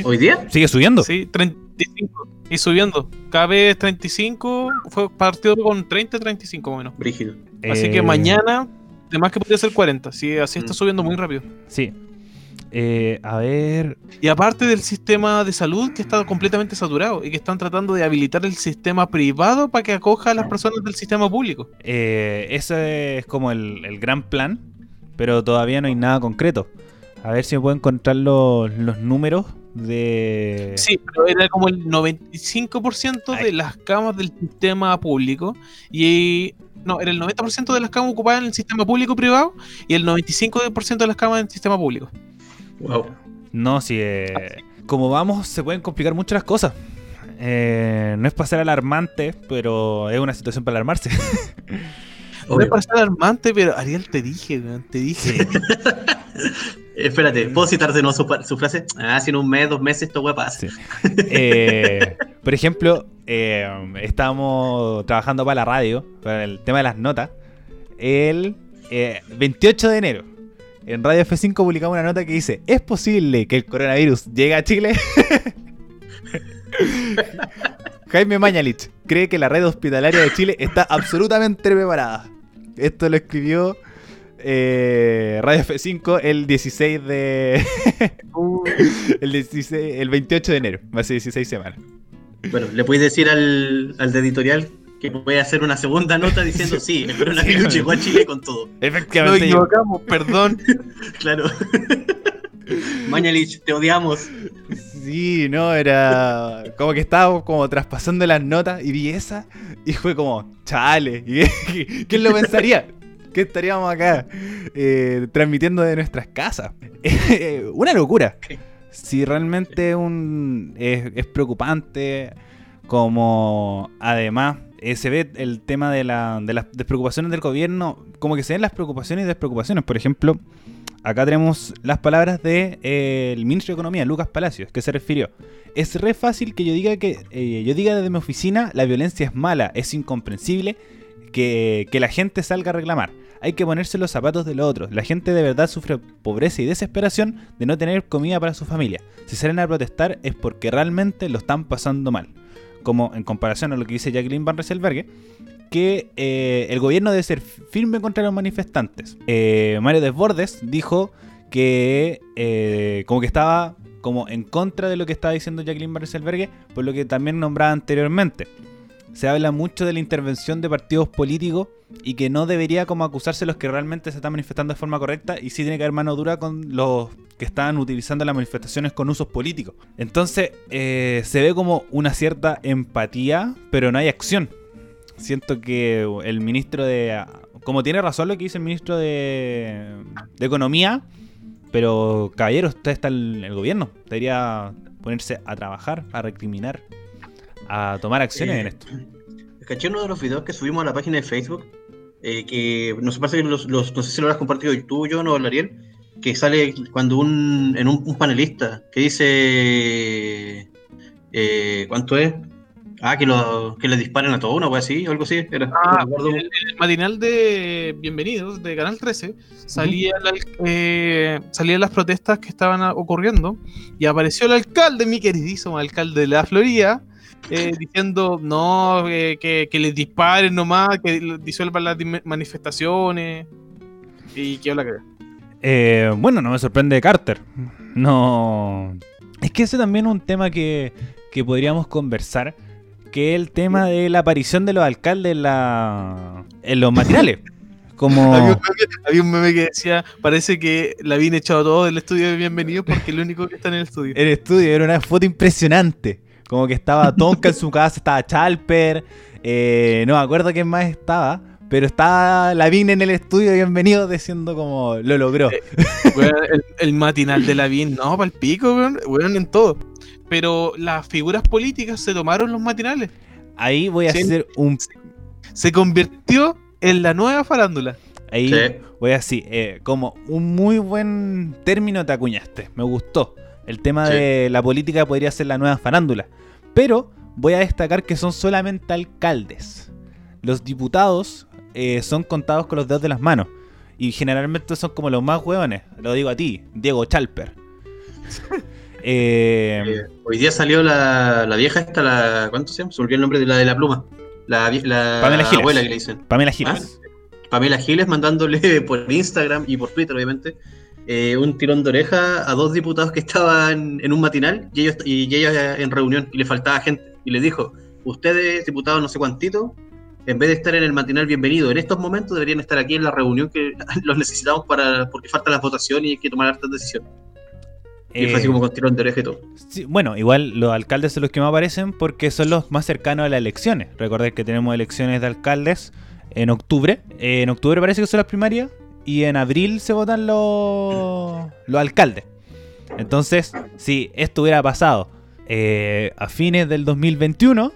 ¿Hoy día? Sigue subiendo. sí, 35 y subiendo. Cada vez 35 fue partido con 30, 35 más o menos. Brígido. Así Eh, que mañana, además que podría ser 40. Sí, así está Mm. subiendo muy rápido. Sí. Eh, a ver. Y aparte del sistema de salud que está completamente saturado y que están tratando de habilitar el sistema privado para que acoja a las personas del sistema público. eh, ese es como el, el gran plan, pero todavía no hay nada concreto. A ver si me puedo encontrar los, los números de. Sí, pero era como el 95% de las camas del sistema público y no, era el 90% de las camas ocupadas en el sistema público privado y el 95% de las camas en el sistema público. Wow. No, si. eh, como vamos, se pueden complicar mucho las cosas. Eh, no es para ser alarmante, pero es una situación para alarmarse. No es para ser alarmante, pero Ariel te dije, te dije. Espérate, ¿puedo citar de nuevo su, frase? Ah, si en un mes, dos meses esto weá pasa. Sí. Eh, por ejemplo, eh, estábamos trabajando para la radio, para el tema de las notas, el eh, 28 de enero. En Radio F5 publicamos una nota que dice, ¿es posible que el coronavirus llegue a Chile? Jaime Mañalich cree que la red hospitalaria de Chile está absolutamente preparada. Esto lo escribió eh, Radio F5 el 16 de... el, 16 el 28 de enero, hace 16 semanas. Bueno, le puedes decir al, al de editorial que puede hacer una segunda nota diciendo sí, el coronavirus Sí. llegó a Chile con todo. Nos Efectivamente. equivocamos, perdón. Claro. Mañalich, te odiamos. Sí, no, era como que estaba como traspasando las notas y vi esa y fue como, chale, ¿y ¿quién lo pensaría? Que estaríamos acá eh, transmitiendo de nuestras casas. Una locura. Si realmente un, es, es preocupante, como además eh, se ve el tema de, la, de las despreocupaciones del gobierno, como que se ven las preocupaciones y despreocupaciones. Por ejemplo, acá tenemos las palabras del de, eh, el ministro de Economía, Lucas Palacios, que se refirió. Es re fácil que yo diga que eh, yo diga desde mi oficina la violencia es mala, es incomprensible que, que la gente salga a reclamar. Hay que ponerse los zapatos de los otros. La gente de verdad sufre pobreza y desesperación de no tener comida para su familia. Si salen a protestar es porque realmente lo están pasando mal. Como en comparación a lo que dice Jacqueline Van Rieselberghe, que eh, el gobierno debe ser firme contra los manifestantes. Eh, Mario Desbordes dijo que eh, como que estaba como en contra de lo que estaba diciendo Jacqueline Van Rieselberghe, por lo que también nombraba anteriormente. Se habla mucho de la intervención de partidos políticos y que no debería como acusarse los que realmente se están manifestando de forma correcta y sí tiene que haber mano dura con los que están utilizando las manifestaciones con usos políticos. Entonces eh, se ve como una cierta empatía, pero no hay acción. Siento que el ministro de... Como tiene razón lo que dice el ministro de, de Economía, pero caballeros, usted está el, el gobierno. Debería ponerse a trabajar, a recriminar, a tomar acciones Eh, en esto. Caché uno de los videos que subimos a la página de Facebook, eh, que nos parece que los, los- no sé si lo has compartido tú, yo o el Ariel, que sale cuando un, en un, un panelista que dice eh, ¿cuánto es? Ah, que, lo, que le disparen a todo una wea así, o algo así. Era, Ah, no el, matinal de Bienvenidos de Canal 13 salía la- eh, salían las protestas que estaban ocurriendo y apareció el alcalde, mi queridísimo alcalde de la Florida, eh, diciendo no, eh, que, que les disparen nomás, que disuelvan las manifestaciones y que habla que Eh, bueno, no me sorprende Carter. No. Es que ese también es un tema que, que podríamos conversar. Que es el tema de la aparición de los alcaldes en, la, en los matinales. Como. Había, un meme, había un meme que decía, parece que la habían echado todo del estudio de Bienvenidos porque es el único que está en el estudio. El estudio era una foto impresionante. Como que estaba Tonka en su casa, estaba Chalper. eh, no me acuerdo quién más estaba. Pero estaba Lavín en el estudio, bienvenido, diciendo como lo logró. Weón, el, el matinal de la BIN, no, para el pico, weón, weón, en todo. Pero las figuras políticas se tomaron los matinales. ahí voy a Sí. hacer un Se convirtió en la nueva farándula. ahí Sí. voy a decir, eh, como un muy buen término te acuñaste, me gustó. El tema Sí. de la política podría ser la nueva farándula. Pero voy a destacar que son solamente alcaldes. Los diputados eh, son contados con los dedos de las manos. Y generalmente son como los más hueones. Lo digo a ti, Diego Chalper. Eh, Eh, hoy día salió la, la vieja esta, la, ¿cuánto se llama? Se me olvidó el nombre de la de la pluma. La, la Pamela Giles. abuela que le dicen. Pamela Giles. Pamela Giles mandándole por Instagram y por Twitter, obviamente, eh, un tirón de oreja a dos diputados que estaban en un matinal y ellos, y ellos en reunión y le faltaba gente. Y les dijo, ustedes, diputados no sé cuantito, en vez de estar en el matinal bienvenido en estos momentos, deberían estar aquí en la reunión que los necesitamos para porque faltan las votaciones y hay que tomar hartas decisiones. Y Eh, fue así como con tirón de oreja y todo. Sí, bueno, igual los alcaldes son los que más aparecen porque son los más cercanos a las elecciones. Recordad que tenemos elecciones de alcaldes en octubre. Eh, en octubre parece que son las primarias y en abril se votan los, los alcaldes. Entonces, si esto hubiera pasado eh, a fines del 2021,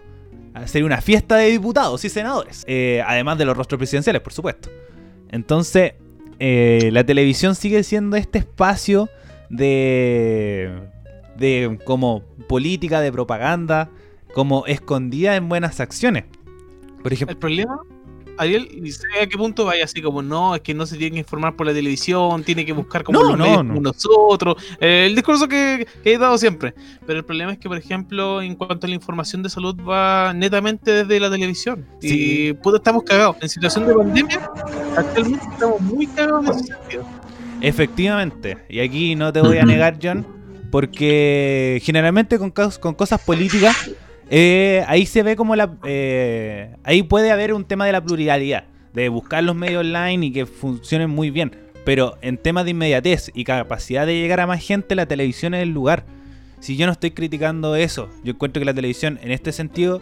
sería una fiesta de diputados y senadores. Eh, además de los rostros presidenciales, por supuesto. Entonces, eh, la televisión sigue siendo este espacio de, de como política, de propaganda, como escondida en buenas acciones. Por ejemplo, El problema, Ariel, y sé a qué punto vaya así como, no, es que no se tiene que informar por la televisión, tiene que buscar como No, los no, medios no. como nosotros, eh, el discurso que, que he dado siempre. Pero el problema es que, por ejemplo, en cuanto a la información de salud va netamente desde la televisión. Sí. Y puta, estamos cagados. En situación de pandemia, actualmente estamos muy cagados en ese sentido. efectivamente, y aquí no te voy a negar, John, porque generalmente con, con cosas políticas, eh, ahí se ve como la... eh, ahí puede haber un tema de la pluralidad, de buscar los medios online y que funcionen muy bien. Pero en temas de inmediatez y capacidad de llegar a más gente, la televisión es el lugar. Si yo no estoy criticando eso, yo encuentro que la televisión en este sentido,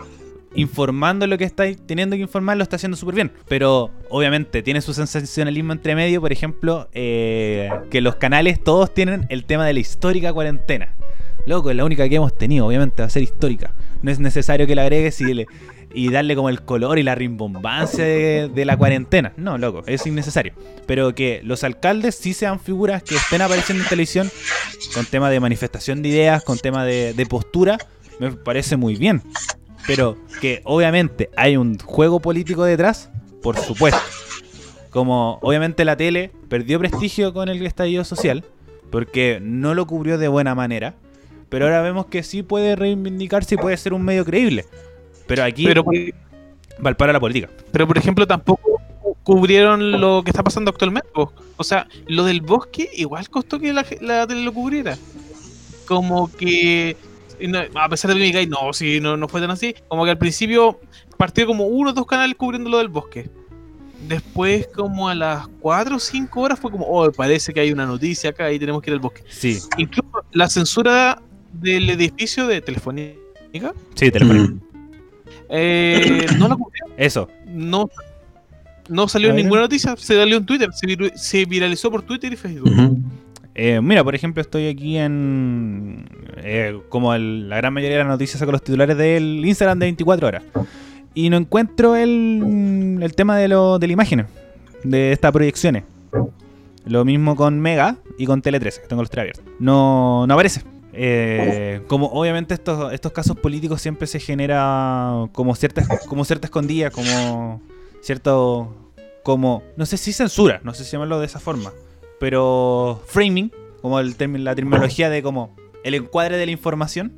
informando lo que está teniendo que informar, lo está haciendo súper bien. Pero obviamente tiene su sensacionalismo entre medio, por ejemplo, eh, que los canales todos tienen el tema de la histórica cuarentena. Loco, es la única que hemos tenido, obviamente va a ser histórica. No es necesario que la agregues y, le- y darle como el color y la rimbombancia de, de la cuarentena. No, loco, es innecesario. Pero que los alcaldes sí sean figuras que estén apareciendo en televisión con tema de manifestación de ideas, con tema de, de postura, me parece muy bien. Pero que obviamente hay un juego político detrás, por supuesto. Como obviamente la tele perdió prestigio con el estallido social, porque no lo cubrió de buena manera. Pero ahora vemos que sí puede reivindicarse y puede ser un medio creíble. Pero aquí Pero, por- va al paro a la política. pero por ejemplo, tampoco cubrieron lo que está pasando actualmente. O sea, lo del bosque igual costó que la, la tele lo cubriera. Como que, no- a pesar de que me digáis, no, sí, no, no fue tan así. Como que al principio partió como uno o dos canales cubriendo lo del bosque. Después, como a las 4 o 5 horas, fue como, oh, parece que hay una noticia acá y tenemos que ir al bosque. Sí, Incluso la censura del edificio de Telefónica sí, telefónico. eh, no la cubrió. Eso. No, no salió ninguna noticia, se salió en Twitter, se, viralizó por Twitter y Facebook. Eh, mira, por ejemplo, estoy aquí en. eh, como el- la gran mayoría de las noticias saco los titulares del Instagram de 24 horas. Y no encuentro el, el tema de, lo, de la imagen, de estas proyecciones. Lo mismo con Mega y con Tele 13, que tengo los tres abiertos. No, no aparece. Eh, como obviamente estos, estos casos políticos siempre se genera como cierta, como cierta escondida, como cierto, como, no sé si censura, no sé si llamarlo de esa forma, pero framing, como el termi- la terminología de como el encuadre de la información,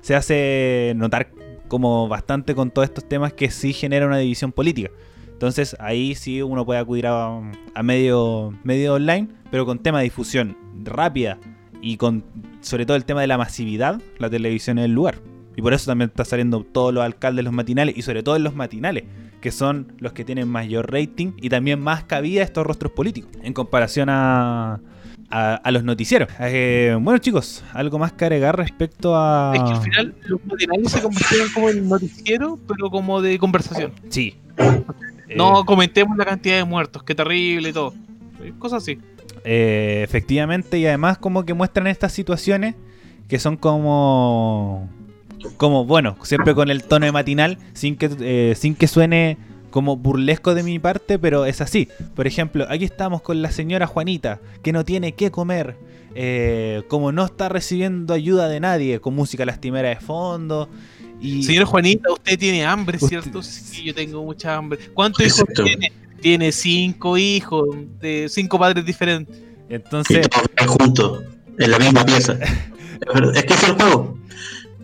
se hace notar como bastante con todos estos temas que sí genera una división política. Entonces ahí sí uno puede acudir a, a medio, medio online, pero con tema de difusión rápida y con sobre todo el tema de la masividad, la televisión es el lugar. Y por eso también está saliendo todos los alcaldes los matinales y sobre todo en los matinales, que son los que tienen mayor rating y también más cabida estos rostros políticos en comparación a, a, a los noticieros. Eh, bueno chicos, algo más que agregar respecto a... Es que al final los matinales se convirtieron como en noticiero, pero como de conversación. Sí. No comentemos la cantidad de muertos, qué terrible y todo. Cosas así. Eh, efectivamente, y además como que muestran estas situaciones que son como como, bueno, siempre con el tono de matinal, sin que, eh, sin que suene como burlesco de mi parte, pero es así. Por ejemplo, aquí estamos con la señora Juanita, que no tiene qué comer, eh, como no está recibiendo ayuda de nadie, con música lastimera de fondo. Y Señor Juanita, usted tiene hambre, Usted- ¿cierto? Sí, yo tengo mucha hambre. ¿Cuántos hijos tiene? Tiene cinco hijos de cinco padres diferentes. Entonces, juntos, en la misma pieza. Es que es el juego.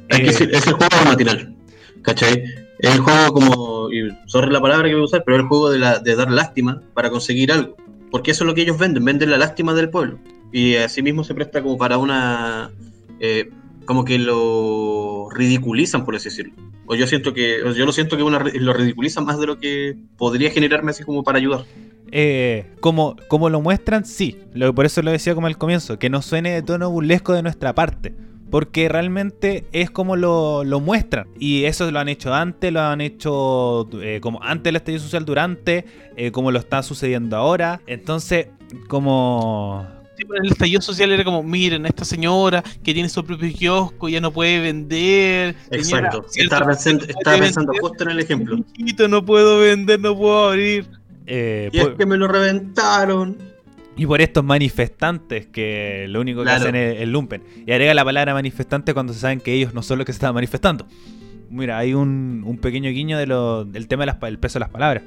Es, que es, el- es el juego matinal. ¿Cachai? Es el juego como. Y sorry la palabra que voy a usar, pero es el juego de, la, de dar lástima para conseguir algo. Porque eso es lo que ellos venden, venden la lástima del pueblo. Y así mismo se presta como para una. eh, como que lo ridiculizan, por así decirlo. O yo siento que. yo lo siento que una, lo ridiculizan más de lo que podría generarme así como para ayudar. eh, como, como lo muestran, sí. Lo, por eso lo decía como al comienzo, que no suene de tono burlesco de nuestra parte. Porque realmente es como lo, lo muestran. Y eso lo han hecho antes, lo han hecho eh, como antes del estallido social, durante, eh, como lo está sucediendo ahora. Entonces, como... Pero el estallido social era como, miren, esta señora que tiene su propio kiosco ya no puede vender. Exacto. Estaba pensando, ¿Puede estaba pensando justo en el ejemplo. No puedo vender, no puedo abrir. eh, Y es que me lo reventaron. Y por estos manifestantes que lo único que Claro. hacen es el lumpen. Y agrega la palabra manifestante cuando se saben que ellos no son los que se estaban manifestando. Mira, hay un, un pequeño guiño de lo- del tema del peso de las palabras.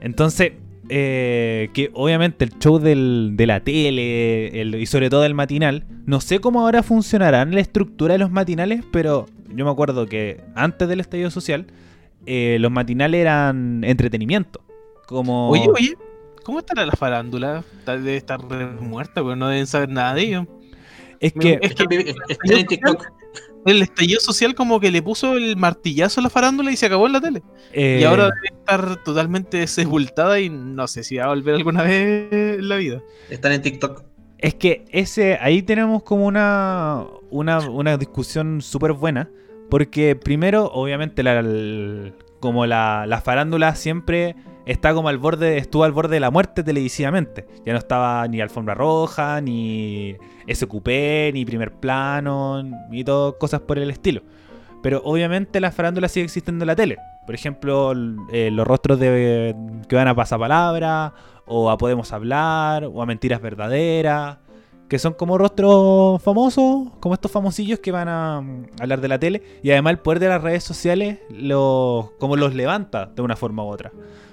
Entonces, eh, que obviamente el show del- de la tele el- y sobre todo el matinal, no sé cómo ahora funcionarán la estructura de los matinales, pero yo me acuerdo que antes del estallido social, eh, los matinales eran entretenimiento. Como... Oye, oye, ¿cómo estará la farándula? Debe estar re muerta, pero no deben saber nada de ello. Es que... Es TikTok. El estallido social como que le puso el martillazo a la farándula y se acabó en la tele. Y eh, ahora debe estar totalmente sepultada y no sé si va a volver alguna vez en la vida. Están en TikTok. Es que ese ahí tenemos como una, una, una discusión súper buena. Porque primero, obviamente, la, como la, la farándula siempre está como al borde, estuvo al borde de la muerte televisivamente. Ya no estaba ni Alfombra Roja, ni SQP, ni Primer Plano, ni todo, cosas por el estilo. Pero obviamente la farándula sigue existiendo en la tele. Por ejemplo, eh, los rostros de, que van a pasapalabra, o a Podemos Hablar, o a Mentiras Verdaderas, que son como rostros famosos, como estos famosillos que van a mm, hablar de la tele. Y además el poder de las redes sociales los, como los levanta de una forma u otra.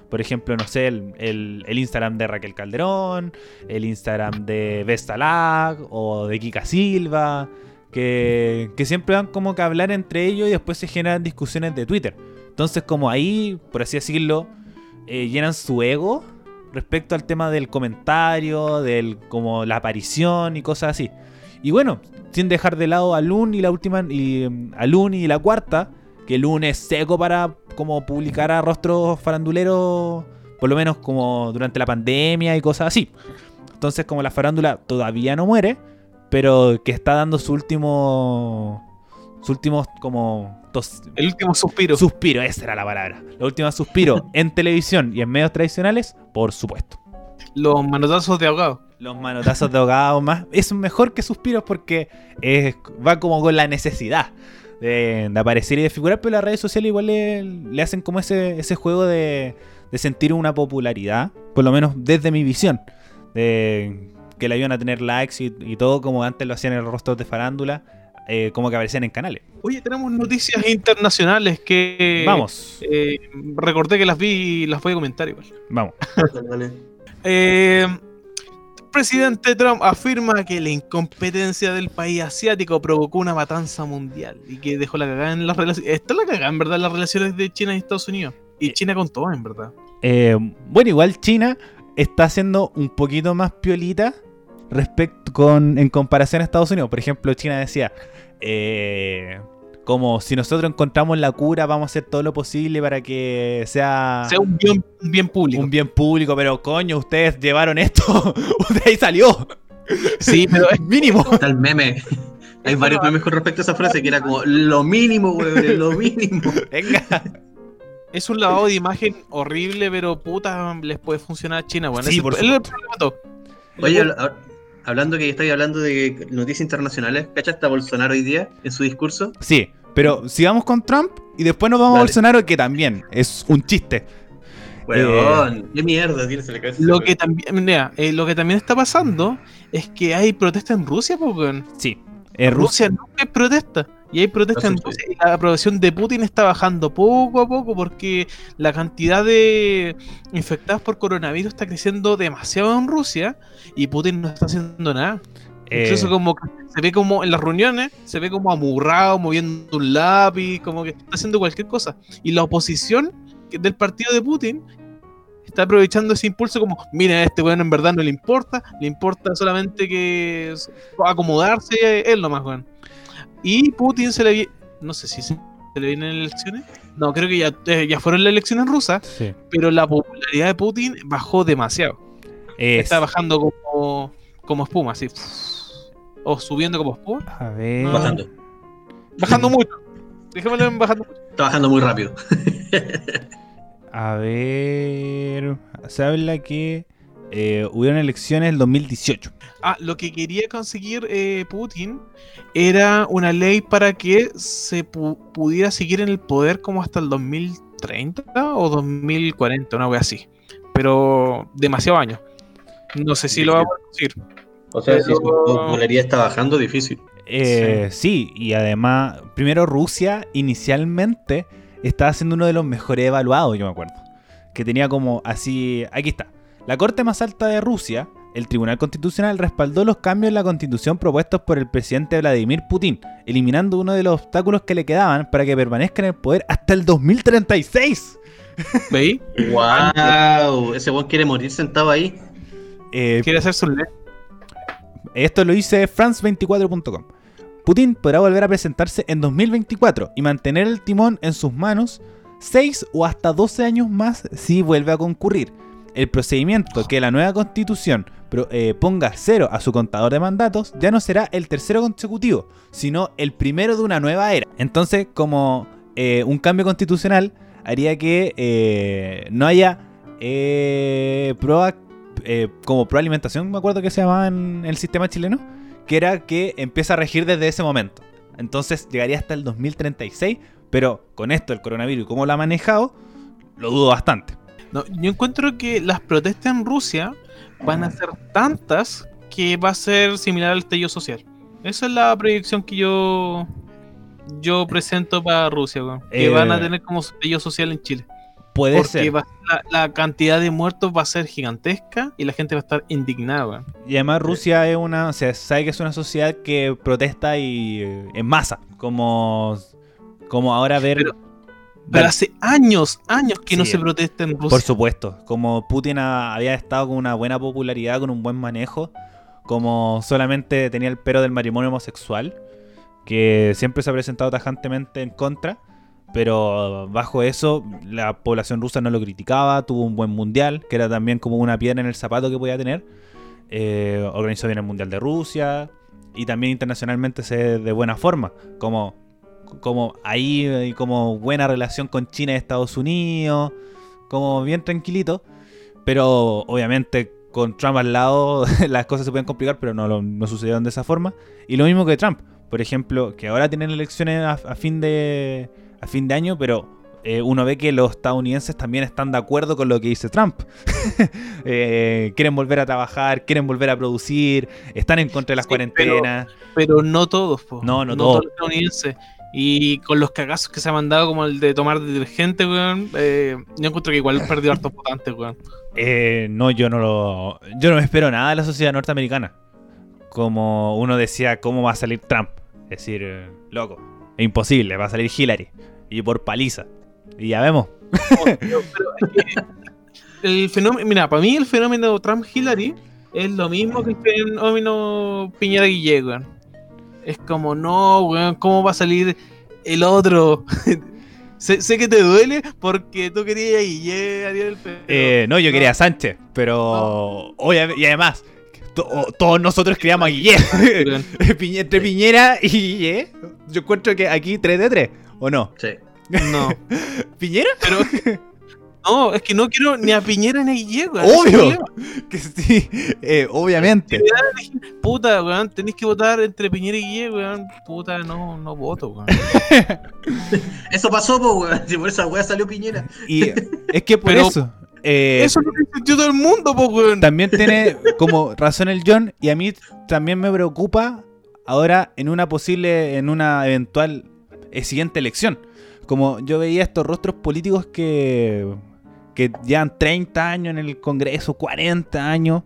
Por ejemplo, no sé, el, el- el Instagram de Raquel Calderón, el Instagram de Vestalag o de Kika Silva, que, siempre van como que hablar entre ellos y después se generan discusiones de Twitter. Entonces, como ahí, por así decirlo, eh, llenan su ego respecto al tema del comentario, del como la aparición y cosas así. Y bueno, sin dejar de lado a Lun y la última y mm, a Lun y la cuarta, que Lun es seco para como publicar a rostros faranduleros, por lo menos como durante la pandemia y cosas así. Entonces, como la farándula todavía no muere, pero que está dando su último su último como tos- El último suspiro. suspiro, esa era la palabra. La última suspiro en televisión y en medios tradicionales, por supuesto. Los manotazos de ahogado. Los manotazos de ahogado más. Es mejor que suspiros porque es- va como con la necesidad de, de aparecer y de figurar, pero las redes sociales igual le, le hacen como ese, ese juego de, de sentir una popularidad, por lo menos desde mi visión. De que le ayudan a tener likes y, y todo como antes lo hacían en los rostros de farándula, eh, como que aparecían en canales. Oye, tenemos noticias internacionales que. Vamos, eh, recordé que las vi y las voy a comentar igual. vamos. Dale. Eh, presidente Trump afirma que la incompetencia del país asiático provocó una matanza mundial y que dejó la cagada en las relaciones. Está la cagada, en verdad, en las relaciones de China y Estados Unidos. Y China con todo, en verdad. Eh, bueno, igual China está siendo un poquito más piolita respecto con en comparación a Estados Unidos. Por ejemplo, China decía eh, como si nosotros encontramos la cura, vamos a hacer todo lo posible para que sea, sea un bien, un bien público. Un bien público. Pero coño, ustedes llevaron esto, de ahí salió, Sí, pero es mínimo. Está el meme. Hay varios memes con respecto a esa frase que era como lo mínimo, weón, lo mínimo. Venga. Es un lavado de imagen horrible, pero puta, les puede funcionar a China, bueno. Sí, Ese- por es el problema de todo. Oye, hablando que estáis hablando de noticias internacionales, ¿cachaste a Bolsonaro hoy día en su discurso? Sí, Pero sigamos con Trump y después nos vamos a Dale. Bolsonaro, que también es un chiste. Weón, qué mierda tienes en la cabeza. Lo que también, mira, eh, lo que también está pasando es que hay protesta en Rusia, pues, weón. Sí. Eh, Rusia. Rusia nunca hay protesta. Y hay protesta en No sé, Rusia y la aprobación de Putin está bajando poco a poco porque la cantidad de infectados por coronavirus está creciendo demasiado en Rusia y Putin no está haciendo nada. eh, Incluso como que se ve como en las reuniones, se ve como amurrado, moviendo un lápiz, como que está haciendo cualquier cosa. Y la oposición del partido de Putin está aprovechando ese impulso como, mira, a este weón en verdad no le importa, le importa solamente que acomodarse él nomás, weón. Y Putin se le vi- no sé si se, le vienen elecciones. No, creo que ya, eh, ya fueron las elecciones rusas, sí. pero la popularidad de Putin bajó demasiado. Es- Está bajando como, como espuma, así. O subiendo como espuma. a ver. Bajando. Bajando mucho. Dejémoslo en bajando mucho. Está bajando muy rápido. A ver. Se habla que eh, hubieron elecciones el 2018. Ah, lo que quería conseguir eh, Putin era una ley para que se pu- pudiera seguir en el poder como hasta el 2030 o 2040, una wea así. Pero demasiado años. No sé si lo va a conseguir. O sea, si su popularidad está bajando, difícil. Eh, sí. y además, primero Rusia inicialmente estaba siendo uno de los mejores evaluados, yo me acuerdo. Que tenía como así, aquí está. La Corte más alta de Rusia, el Tribunal Constitucional, respaldó los cambios en la constitución propuestos por el presidente Vladimir Putin, eliminando uno de los obstáculos que le quedaban para que permanezca en el poder hasta el 2036. ¿Veis? ¡Wow! Ese weón quiere morir sentado ahí. Eh, Quiere hacer su ley. Esto lo dice france24.com. Putin podrá volver a presentarse en 2024 y mantener el timón en sus manos 6 o hasta 12 años más si vuelve a concurrir. El procedimiento que la nueva constitución eh, ponga cero a su contador de mandatos ya no será el tercero consecutivo, sino el primero de una nueva era. Entonces, como eh, un cambio constitucional haría que eh, no haya eh, eh, como proalimentación, me acuerdo que se llamaba en el sistema chileno, que era que empieza a regir desde ese momento. Entonces llegaría hasta el 2036, pero con esto el coronavirus y cómo lo ha manejado, lo dudo bastante. No, yo encuentro que las protestas en Rusia van a ser tantas que va a ser similar al estallido social. Esa es la proyección que yo yo presento para Rusia. Que Eh, van a tener como estallido social en Chile. Puede Porque ser. va- la, la cantidad de muertos va a ser gigantesca y la gente va a estar indignada. Y además Rusia es una, o sea, sabe que es una sociedad que protesta y eh, en masa, como, como ahora ver... Pero- Dale. Pero hace años, años que no se protesta en Rusia. Por supuesto, como Putin ha- había estado con una buena popularidad, con un buen manejo, como solamente tenía el pero del matrimonio homosexual, que siempre se ha presentado tajantemente en contra, pero bajo eso la población rusa no lo criticaba, tuvo un buen mundial, que era también como una piedra en el zapato que podía tener, eh, organizó bien el mundial de Rusia y también internacionalmente se de buena forma, como, como ahí hay como buena relación con China y Estados Unidos, como bien tranquilito, pero obviamente con Trump al lado las cosas se pueden complicar, pero no, no sucedieron de esa forma. Y lo mismo que Trump, por ejemplo, que ahora tienen elecciones a, a fin de a fin de año, pero eh, uno ve que los estadounidenses también están de acuerdo con lo que dice Trump. Eh, quieren volver a trabajar, quieren volver a producir, están en contra de las Sí, cuarentenas. Pero no todos, po. No, no todos todos. los estadounidenses. Y con los cagazos que se ha mandado, como el de tomar detergente, weón, eh, yo encuentro que igual perdió hartos votantes, weón. Eh, no, yo no lo. Yo no me espero nada de la sociedad norteamericana. Como uno decía, ¿cómo va a salir Trump? Es decir, eh, loco, es imposible, va a salir Hillary. Y por paliza. Y ya vemos. Pero el fenómeno, mira, para mí el fenómeno Trump-Hillary es lo mismo que el fenómeno Piñera-Guille, weón. Es como, no, weón, ¿cómo va a salir el otro? sé, sé que te duele porque tú querías a Guille, Ariel, pero... Eh, no, yo no. quería a Sánchez, pero. Oye, y además, to- todos nosotros queríamos a Guille. Piñe- Entre Piñera y Guille, yo encuentro que aquí 3 de 3, ¿o no? Sí. No, ¿Piñera? pero... No, es que no quiero ni a Piñera ni a Guille, weón. Obvio. Que sí, eh, obviamente. Puta, weón, tenéis que votar entre Piñera y Guille, weón. Puta, no, no voto, weón. Eso pasó, po, weón. Si por esa weá salió Piñera. Y es que por Pero- eso. eh, Eso es lo que sintió todo el mundo, po, weón. también tiene como razón el John y a mí también me preocupa ahora en una posible, en una eventual eh, siguiente elección. Como yo veía estos rostros políticos que, que llevan 30 años en el Congreso, 40 años,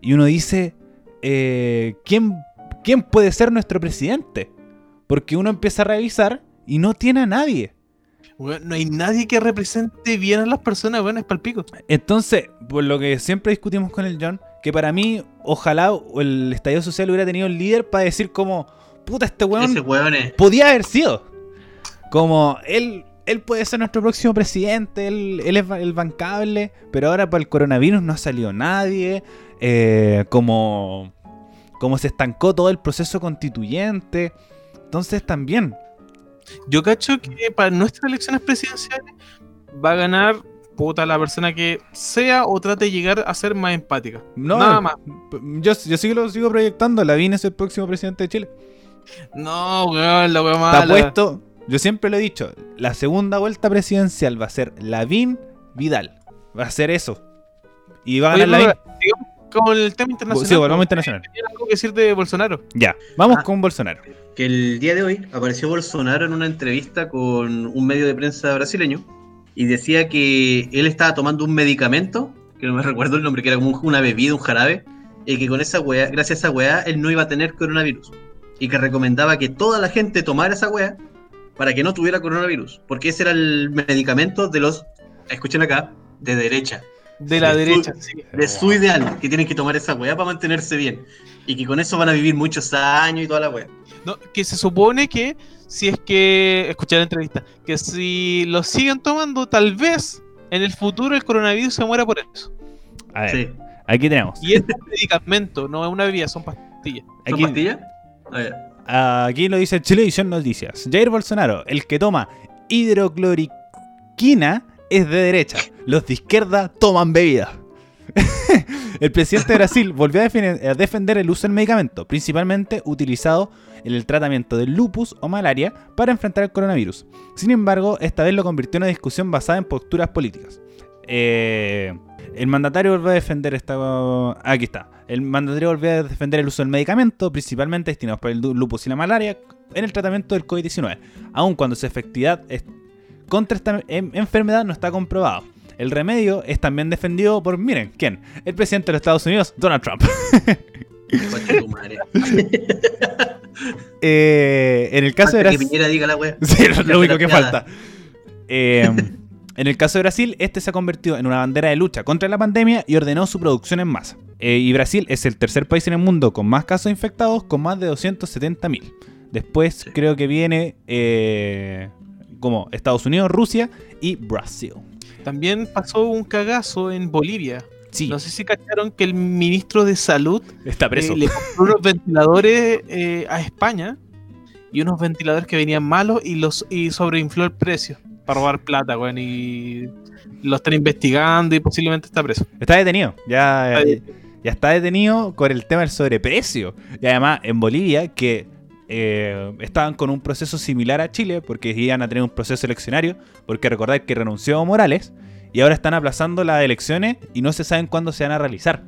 y uno dice, eh, ¿quién, ¿quién puede ser nuestro presidente? Porque uno empieza a revisar y no tiene a nadie. Weón, no hay nadie que represente bien a las personas, weón, es palpico. Entonces, por lo que siempre discutimos con el John, que para mí, ojalá el estallido social hubiera tenido el líder para decir como, puta, este weón Ese weón es. podía haber sido. Como, él, él puede ser nuestro próximo presidente, él, él es el bancable, pero ahora para el coronavirus no ha salido nadie, eh, como, como se estancó todo el proceso constituyente. Entonces también, Yo cacho que para nuestras elecciones presidenciales va a ganar puta la persona que sea o trate de llegar a ser más empática. no, Nada más. Yo, yo sí lo sigo proyectando, Lavín es el próximo presidente de Chile. No, weón, la Está mala. puesto, yo siempre lo he dicho, la segunda vuelta presidencial va a ser Lavín Vidal. Va a ser eso. Y va a ganar Lavín. Con el tema internacional. Sí, volvamos internacional. ¿Tiene algo que decir de Bolsonaro? Ya, vamos Ah. con Bolsonaro. que el día de hoy apareció Bolsonaro en una entrevista con un medio de prensa brasileño y decía que él estaba tomando un medicamento, que no me recuerdo el nombre, que era como un- una bebida, un jarabe, y que con esa weá, gracias a esa weá, él no iba a tener coronavirus. Y que recomendaba que toda la gente tomara esa weá para que no tuviera coronavirus, porque ese era el medicamento de los, escuchen acá, de derecha, De la derecha, sí. de su ideal, que tienen que tomar esa weá para mantenerse bien. Y que con eso van a vivir muchos años y toda la weá. No, que se supone que si es que, escuché la entrevista, que si lo siguen tomando, tal vez en el futuro el coronavirus se muera por eso. A ver, Sí. aquí tenemos. Y es un medicamento, no es una bebida, son pastillas. ¿Son Aquí, pastillas? A ver. Aquí lo dice Chilevisión Noticias. Jair Bolsonaro, el que toma hidrocloriquina, es de derecha. Los de izquierda toman bebida. el presidente de Brasil volvió a defender, el uso del medicamento, principalmente utilizado en el tratamiento del lupus o malaria para enfrentar el coronavirus. Sin embargo, esta vez lo convirtió en una discusión basada en posturas políticas. Eh, el mandatario volvió a defender esta. Aquí está. El mandatario volvió a defender el uso del medicamento, principalmente destinados para el lupus y la malaria, en el tratamiento del COVID-19, aun cuando su efectividad es- contra esta em- enfermedad no está comprobado. El remedio es también defendido por, miren, ¿quién? El presidente de los Estados Unidos, Donald Trump. Eh, en el caso de que. Piñera diga la wea. Sí, es lo único que falta. Eh, en el caso de Brasil, este se ha convertido en una bandera de lucha contra la pandemia y ordenó su producción en masa. Eh, y Brasil es el tercer país en el mundo con más casos infectados, con más de 270.000. Después creo que viene eh, como Estados Unidos, Rusia y Brasil. También pasó un cagazo en Bolivia. Sí, No sé si cacharon que el ministro de Salud está preso. eh, le compró unos ventiladores eh, a España y unos ventiladores que venían malos y los y sobreinfló el precio para robar plata, weón. Y lo están investigando y posiblemente está preso. Está detenido. Ya, Está eh, ya está detenido con el tema del sobreprecio. Y además en Bolivia, que eh, estaban con un proceso similar a Chile, porque iban a tener un proceso eleccionario, porque recordad que renunció Morales, y ahora están aplazando las elecciones y no se saben cuándo se van a realizar.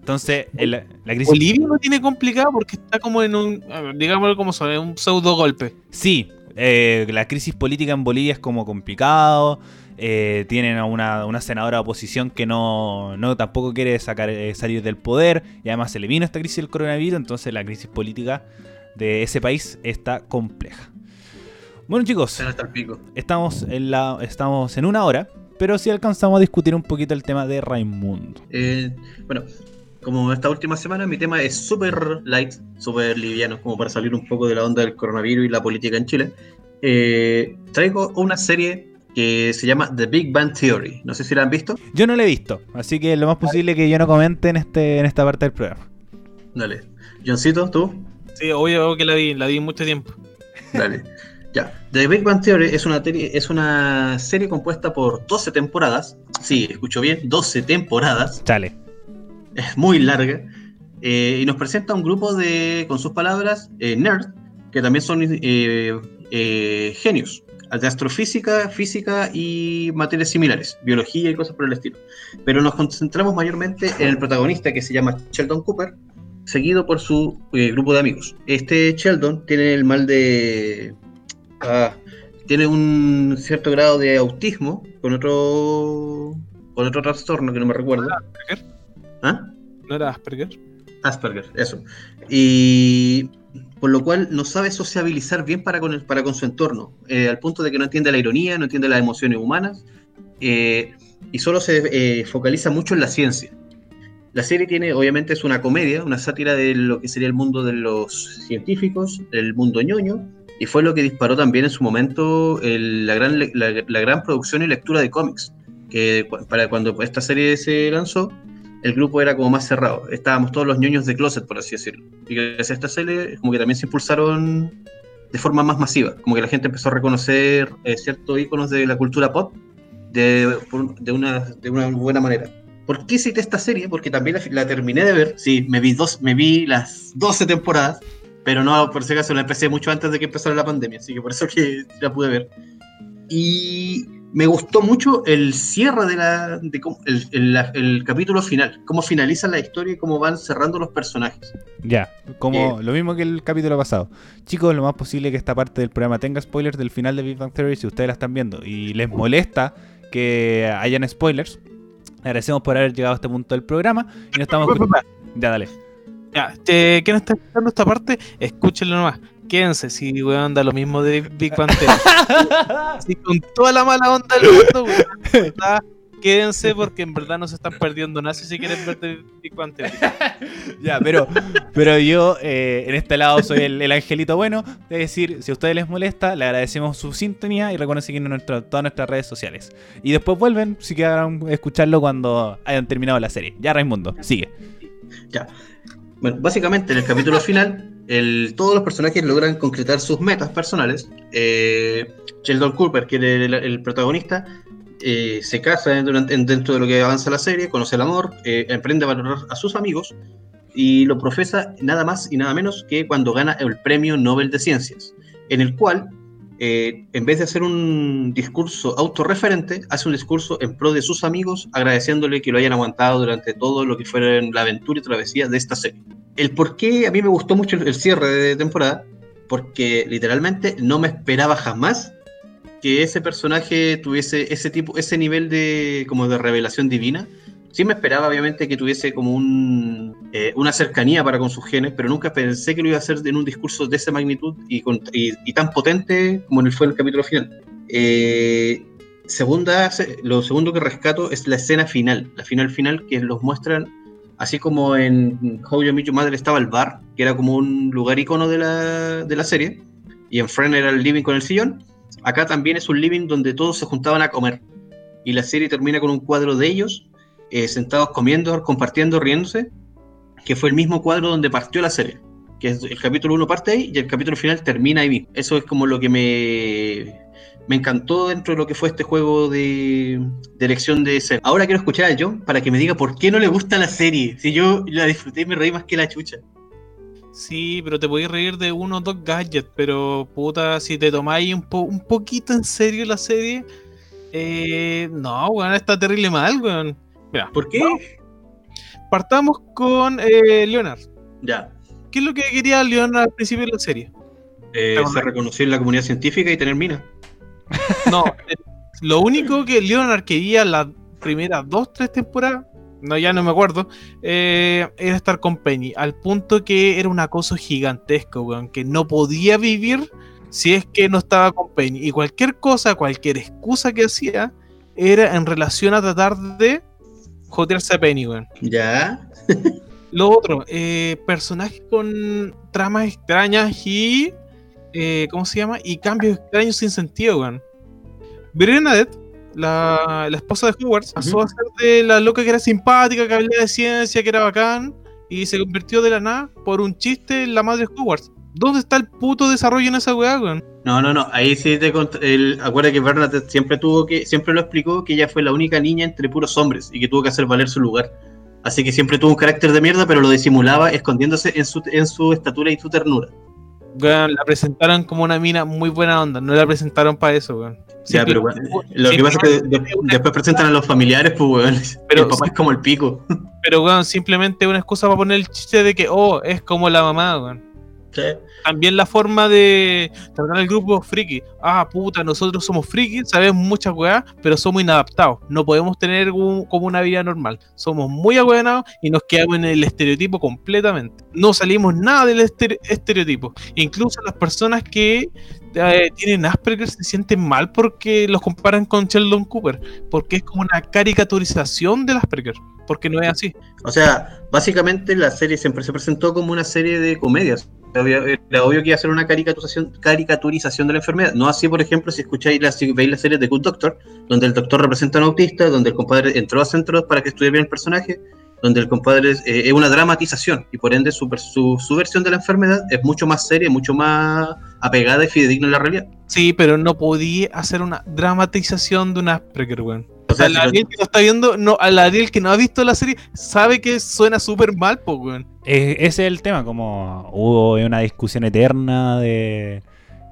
Entonces, el- la crisis... Bolivia lo tiene complicado porque está como en un, digámoslo como son, en un pseudo golpe. Sí, eh, la crisis política en Bolivia es como complicado. eh, tienen a una, una senadora de oposición que no, no tampoco quiere sacar, eh, salir del poder. Y además se le vino esta crisis del coronavirus. Entonces la crisis política de ese país está compleja. Bueno chicos, estamos en, la, estamos en una hora. Pero sí alcanzamos a discutir un poquito el tema de Raimundo. Eh, bueno, como esta última semana, mi tema es súper light, súper liviano, como para salir un poco de la onda del coronavirus y la política en Chile. Eh, traigo una serie que se llama The Big Bang Theory. No sé si la han visto. Yo no lo he visto, así que lo más posible que yo no comente en, este, en esta parte del programa. Dale. Johncito, tú. Sí, obvio que la vi, la vi mucho tiempo. Dale. Ya, The Big Bang Theory es una, teri- es una serie compuesta por 12 temporadas. Sí, escucho bien, 12 temporadas. Chale. Es muy larga. eh, y nos presenta un grupo de, con sus palabras, eh, nerds, que también son eh, eh, genios de astrofísica, física y materias similares, biología y cosas por el estilo. Pero nos concentramos mayormente en el protagonista que se llama Sheldon Cooper, seguido por su eh, grupo de amigos. Este Sheldon tiene el mal de... ah, tiene un cierto grado de autismo con otro con otro trastorno que no me recuerdo. ¿Ah? ¿No era Asperger? Asperger, eso. Y por lo cual no sabe sociabilizar bien para con, el, para con su entorno, eh, al punto de que no entiende la ironía, no entiende las emociones humanas, eh, y solo se eh, focaliza mucho en la ciencia. La serie tiene, obviamente, es una comedia, una sátira de lo que sería el mundo de los científicos, el mundo ñoño, y fue lo que disparó también en su momento el- la, gran, la, la gran producción y lectura de cómics, que para cuando esta serie se lanzó, el grupo era como más cerrado. Estábamos todos los ñoños de closet, por así decirlo. Y gracias a esta serie, como que también se impulsaron de forma más masiva. Como que la gente empezó a reconocer eh, ciertos íconos de la cultura pop de, una, de una buena manera. ¿Por qué cité esta serie? Porque también la, la terminé de ver. Sí, me vi, dos, me vi las 12 temporadas, pero no, por si acaso la empecé mucho antes de que empezara la pandemia, así que por eso que la pude ver. Y me gustó mucho el cierre de la, de cómo- el, el- la- el capítulo final, cómo finaliza la historia y cómo van cerrando los personajes. Ya, como Eh. lo mismo que el capítulo pasado. Chicos, lo más posible que esta parte del programa tenga spoilers del final de Big Bang Theory si ustedes la están viendo y les molesta que hayan spoilers. Agradecemos por haber llegado a este punto del programa y no estamos. Ya, dale. Ya, eh, ¿quién está escuchando esta parte? Escúchenlo nomás. Quédense, si weón da lo mismo de Big Bang Theory. Si con toda la mala onda del mundo, weón, quédense porque en verdad no se están perdiendo nada si quieren ver de Big Bang Theory. Ya, pero, pero yo eh, en este lado soy el, el angelito bueno. Es decir, si a ustedes les molesta, le agradecemos su sintonía y recuerden seguirnos en nuestra- todas nuestras redes sociales. Y después vuelven si quieren escucharlo cuando hayan terminado la serie. Ya, Raimundo, sigue. Ya. Bueno, básicamente en el capítulo final, todos los personajes logran concretar sus metas personales. Eh, Sheldon Cooper, que es el, protagonista, eh, se casa dentro de lo que avanza la serie, conoce el amor, eh, emprende a valorar a sus amigos y lo profesa nada más y nada menos que cuando gana el Premio Nobel de Ciencias, en el cual, eh, en vez de hacer un discurso autorreferente, hace un discurso en pro de sus amigos, agradeciéndole que lo hayan aguantado durante todo lo que fue la aventura y travesía de esta serie. El por qué a mí me gustó mucho el cierre de temporada, porque literalmente no me esperaba jamás que ese personaje tuviese ese tipo, ese nivel de como de revelación divina. Sí me esperaba, obviamente, que tuviese como un, eh, una cercanía para con sus genes, pero nunca pensé que lo iba a hacer en un discurso de esa magnitud y, con- y- y tan potente como en el- fue en el capítulo final. Eh, segunda, se- lo segundo que rescato es la escena final, la final final que los muestran, así como en How You Met Your Mother estaba el bar, que era como un lugar icono de la, de la serie, y en Friend era el living con el sillón, acá también es un living donde todos se juntaban a comer. Y la serie termina con un cuadro de ellos eh, sentados comiendo, compartiendo, riéndose, que fue el mismo cuadro donde partió la serie. Que es el capítulo 1 parte ahí y el capítulo final termina ahí mismo. Eso es como lo que me, me encantó dentro de lo que fue este juego de, de elección de escena. Ahora quiero escuchar a John para que me diga por qué no le gusta la serie. Si yo la disfruté y me reí más que la chucha. Sí, pero te podéis reír de uno o dos gadgets, pero puta, si te tomáis un, po- un poquito en serio la serie, eh, no, weón, está terrible mal, weón. Mira, ¿Por qué? Partamos con eh, Leonard. Ya. ¿Qué es lo que quería Leonard al principio de la serie? Eh, se reconoció en la comunidad científica y tener mina. No, eh, lo único que Leonard quería las primeras dos, tres temporadas, no, ya no me acuerdo, eh, era estar con Penny, al punto que era un acoso gigantesco, weón, que no podía vivir si es que no estaba con Penny. Y cualquier cosa, cualquier excusa que hacía, era en relación a tratar de jotearse a Penny, weón. Ya. Lo otro, eh, personajes con tramas extrañas y. eh, ¿Cómo se llama? Y cambios extraños sin sentido, weón. Bernadette, la, la esposa de Hogwarts, pasó a ser de la loca que era simpática, que hablaba de ciencia, que era bacán, y se convirtió de la nada por un chiste en la madre de Hogwarts. ¿Dónde está el puto desarrollo en esa weá, weón? No, no, no, ahí sí te el, acuerda que Bernadette siempre tuvo que, siempre lo explicó que ella fue la única niña entre puros hombres y que tuvo que hacer valer su lugar. Así que siempre tuvo un carácter de mierda, pero lo disimulaba escondiéndose en su, en su estatura y su ternura. Weón, la presentaron como una mina muy buena onda, no la presentaron para eso, weón. Ya, pero bueno, lo que pasa es que de- después presentan a los familiares, pues weón. Pero- el papá es como el pico. Pero, weón, simplemente una excusa para poner el chiste de que, oh, es como la mamá, weón. También la forma de tratar al grupo friki. Ah, puta, nosotros somos frikis, sabemos muchas weas, pero somos inadaptados. No podemos tener un- como una vida normal. Somos muy ahueonados y nos quedamos en el estereotipo completamente. No salimos nada del estere- estereotipo. Incluso las personas que eh, tienen Asperger se sienten mal porque los comparan con Sheldon Cooper. Porque es como una caricaturización del Asperger. Porque no es así. O sea, básicamente la serie siempre se presentó como una serie de comedias. Obvio- Era obvio que iba a ser una caricaturización, caricaturización de la enfermedad. No así, por ejemplo, si escucháis las, si veis la serie de Good Doctor, donde el doctor representa a un autista, donde el compadre entró a centros para que estudiara bien el personaje, donde el compadre es, eh, es una dramatización y por ende su, su, su versión de la enfermedad es mucho más seria, mucho más apegada y fidedigna a la realidad. Sí, pero no podía hacer una dramatización de un Asperger, weón. O O sea, Ariel que no está viendo, no, al Ariel que no ha visto la serie, sabe que suena súper mal, po, weón. Eh, ese es el tema, como hubo una discusión eterna de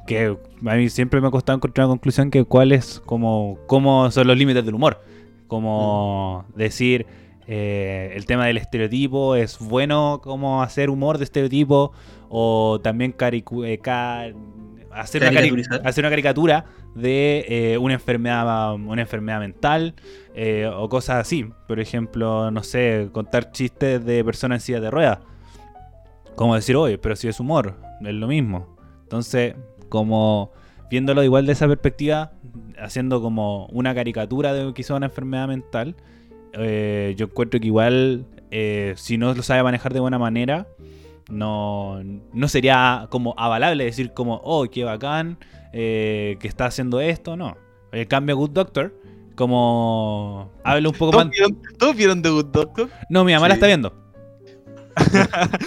que a mí siempre me ha costado encontrar una conclusión que cuál es como cómo son los límites del humor. Como decir eh, el tema del estereotipo, es bueno como hacer humor de estereotipo o también caricu- eh, hacer, una cari- Caricaturizar. hacer una caricatura de eh, una enfermedad una enfermedad mental eh, o cosas así. Por ejemplo, no sé, contar chistes de personas en silla de ruedas. Como decir, oye, pero si es humor, es lo mismo. Entonces, como viéndolo igual de esa perspectiva, haciendo como una caricatura de quizá una enfermedad mental, eh, yo encuentro que igual, si no lo sabe manejar de buena manera, no, no sería como avalable decir como, oh, qué bacán, eh, que está haciendo esto, no. En cambio, Good Doctor, como habla un poco ¿Todos más... vieron, todos vieron The Good Doctor? No, mi mamá la está viendo.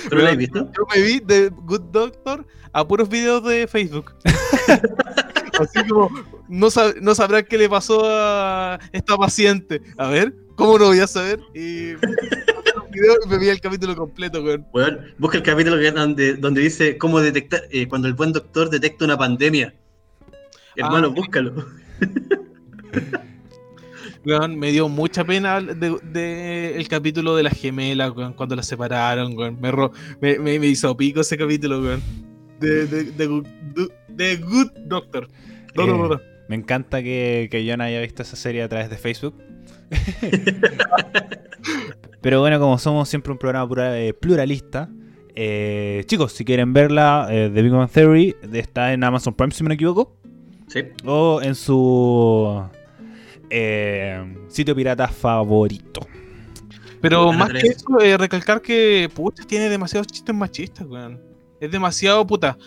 ¿Tú lo has visto? Yo me vi The Good Doctor a puros videos de Facebook. Así como, no, sab- no sabrán qué le pasó a esta paciente. A ver, ¿cómo no voy a saber? Y video y me vi el capítulo completo, weón. Weón, busca el capítulo que- donde, donde dice cómo detectar, eh, cuando el buen doctor detecta una pandemia. Hermano, Ah. búscalo. Weón, me dio mucha pena de, de el capítulo de las gemelas, weón, cuando las separaron, weón. Me, ro- me, me- me hizo pico ese capítulo, weón. De, de, de, de Good Doctor. No, no, no, no. Me encanta que, que John haya visto esa serie a través de Facebook. Pero bueno, como somos siempre un programa eh, pluralista, eh, chicos, si quieren verla, eh, The Big Bang Theory está en Amazon Prime, si no me equivoco, Sí. o en su eh, sitio pirata favorito. Pero más que eso, eh, recalcar que puta, tiene demasiados chistes machistas, weón. Es demasiado puta.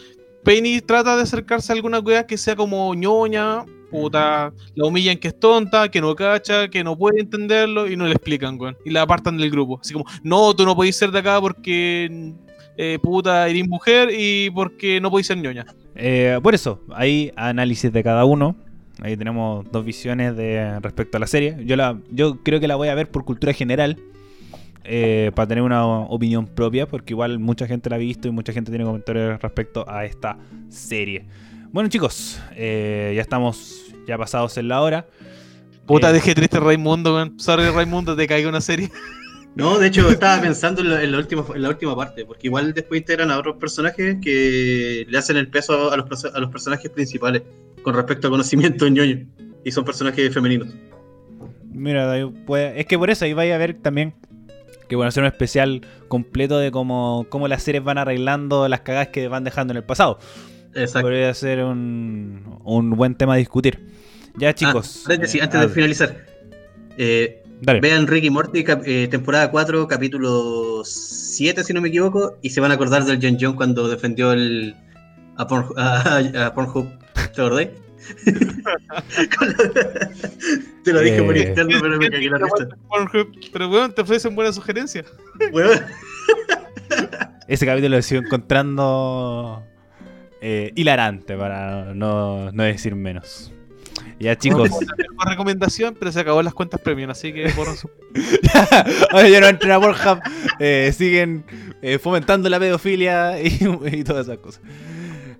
Penny trata de acercarse a alguna weá que sea como ñoña, puta, la humillan que es tonta, que no cacha, que no puede entenderlo y no le explican, weón. Y la apartan del grupo. Así como, no, tú no podés ser de acá porque eh, puta, eres mujer y porque no podés ser ñoña. Eh, por eso, hay análisis de cada uno. Ahí tenemos dos visiones de respecto a la serie. Yo la, yo creo que la voy a ver por cultura general. eh, para tener una opinión propia. Porque igual mucha gente la ha visto y mucha gente tiene comentarios respecto a esta serie. Bueno chicos, eh, ya estamos ya pasados en la hora. Puta, Eh. dejé triste a Raimundo, weón. Sorry, Raimundo, te caiga una serie. No, de hecho estaba pensando en la, en la última, en la última parte, porque igual después integran a otros personajes que le hacen el peso a los, a los personajes principales con respecto a conocimiento en ñoño. Y son personajes femeninos. Mira, es que por eso ahí vais a ver también que bueno, hacer un especial completo de cómo, cómo las series van arreglando las cagadas que van dejando en el pasado. Exacto. Podría ser un, un buen tema a discutir. Ya, chicos. Ah, paréntesis, eh, antes de finalizar. Eh, vean Ricky Morty, eh, temporada 4, capítulo 7, si no me equivoco, y se van a acordar del John John cuando defendió el, a, Porn- a- a Pornhub. ¿Te la- Te lo dije por interno, pero me cagué la risa. Pornhub. Pero weón, te ofrecen buenas sugerencias. Weón, Ese capítulo lo sigo encontrando eh, hilarante, para no, no decir menos. Ya chicos, Una recomendación, pero se acabó las cuentas premium, así que borran su. Oye, ya no entren a Pornhub, eh, siguen eh, fomentando la pedofilia y, y todas esas cosas.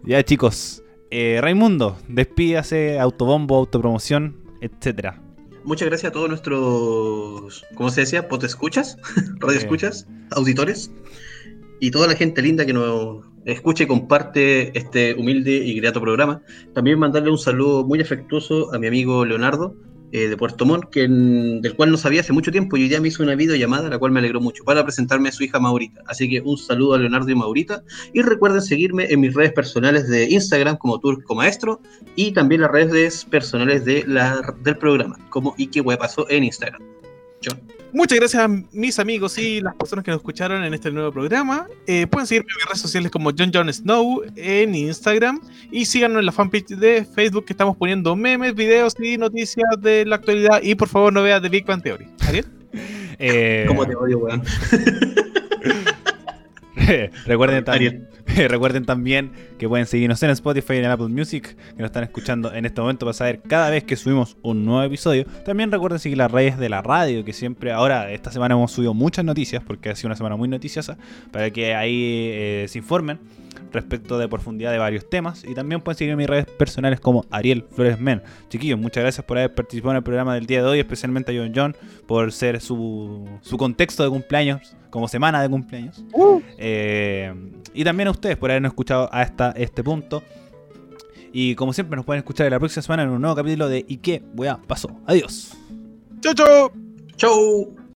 Ya chicos, eh, Raimundo, despídase, autobombo, autopromoción, etcétera. Muchas gracias a todos nuestros, ¿cómo se decía? ¿Potescuchas? ¿Radioescuchas? ¿Auditores? Y toda la gente linda que nos escucha y comparte este humilde y grato programa. También mandarle un saludo muy afectuoso a mi amigo Leonardo eh, de Puerto Montt, del cual no sabía hace mucho tiempo y hoy día me hizo una videollamada, la cual me alegró mucho, para presentarme a su hija Maurita. Así que un saludo a Leonardo y Maurita. Y recuerden seguirme en mis redes personales de Instagram como Turco Maestro y también las redes personales del programa, como Ike Pasó en Instagram. John. Muchas gracias a mis amigos y las personas que nos escucharon en este nuevo programa. Eh, pueden seguirme en mis redes sociales como John John Snow en Instagram y síganos en la fanpage de Facebook que estamos poniendo memes, videos y noticias de la actualidad. Y por favor no veas The Big Bang Theory. ¿Ariel? Eh, ¿Cómo te odio, weón? recuerden, también que pueden seguirnos en Spotify y en Apple Music, que nos están escuchando en este momento para saber cada vez que subimos un nuevo episodio. También recuerden seguir las redes de la radio, que siempre, ahora, esta semana hemos subido muchas noticias, porque ha sido una semana muy noticiosa, para que ahí eh, se informen respecto de profundidad de varios temas. Y también pueden seguir mis redes personales como Ariel Flores Men. Chiquillos, muchas gracias por haber participado en el programa del día de hoy, especialmente a John John, por ser su, su contexto de cumpleaños, como semana de cumpleaños. Eh, y también a ustedes por habernos escuchado hasta este punto. Y como siempre nos pueden escuchar la próxima semana en un nuevo capítulo de ¿Y qué weá pasó? Adiós. ¡Chau, chau! Chau.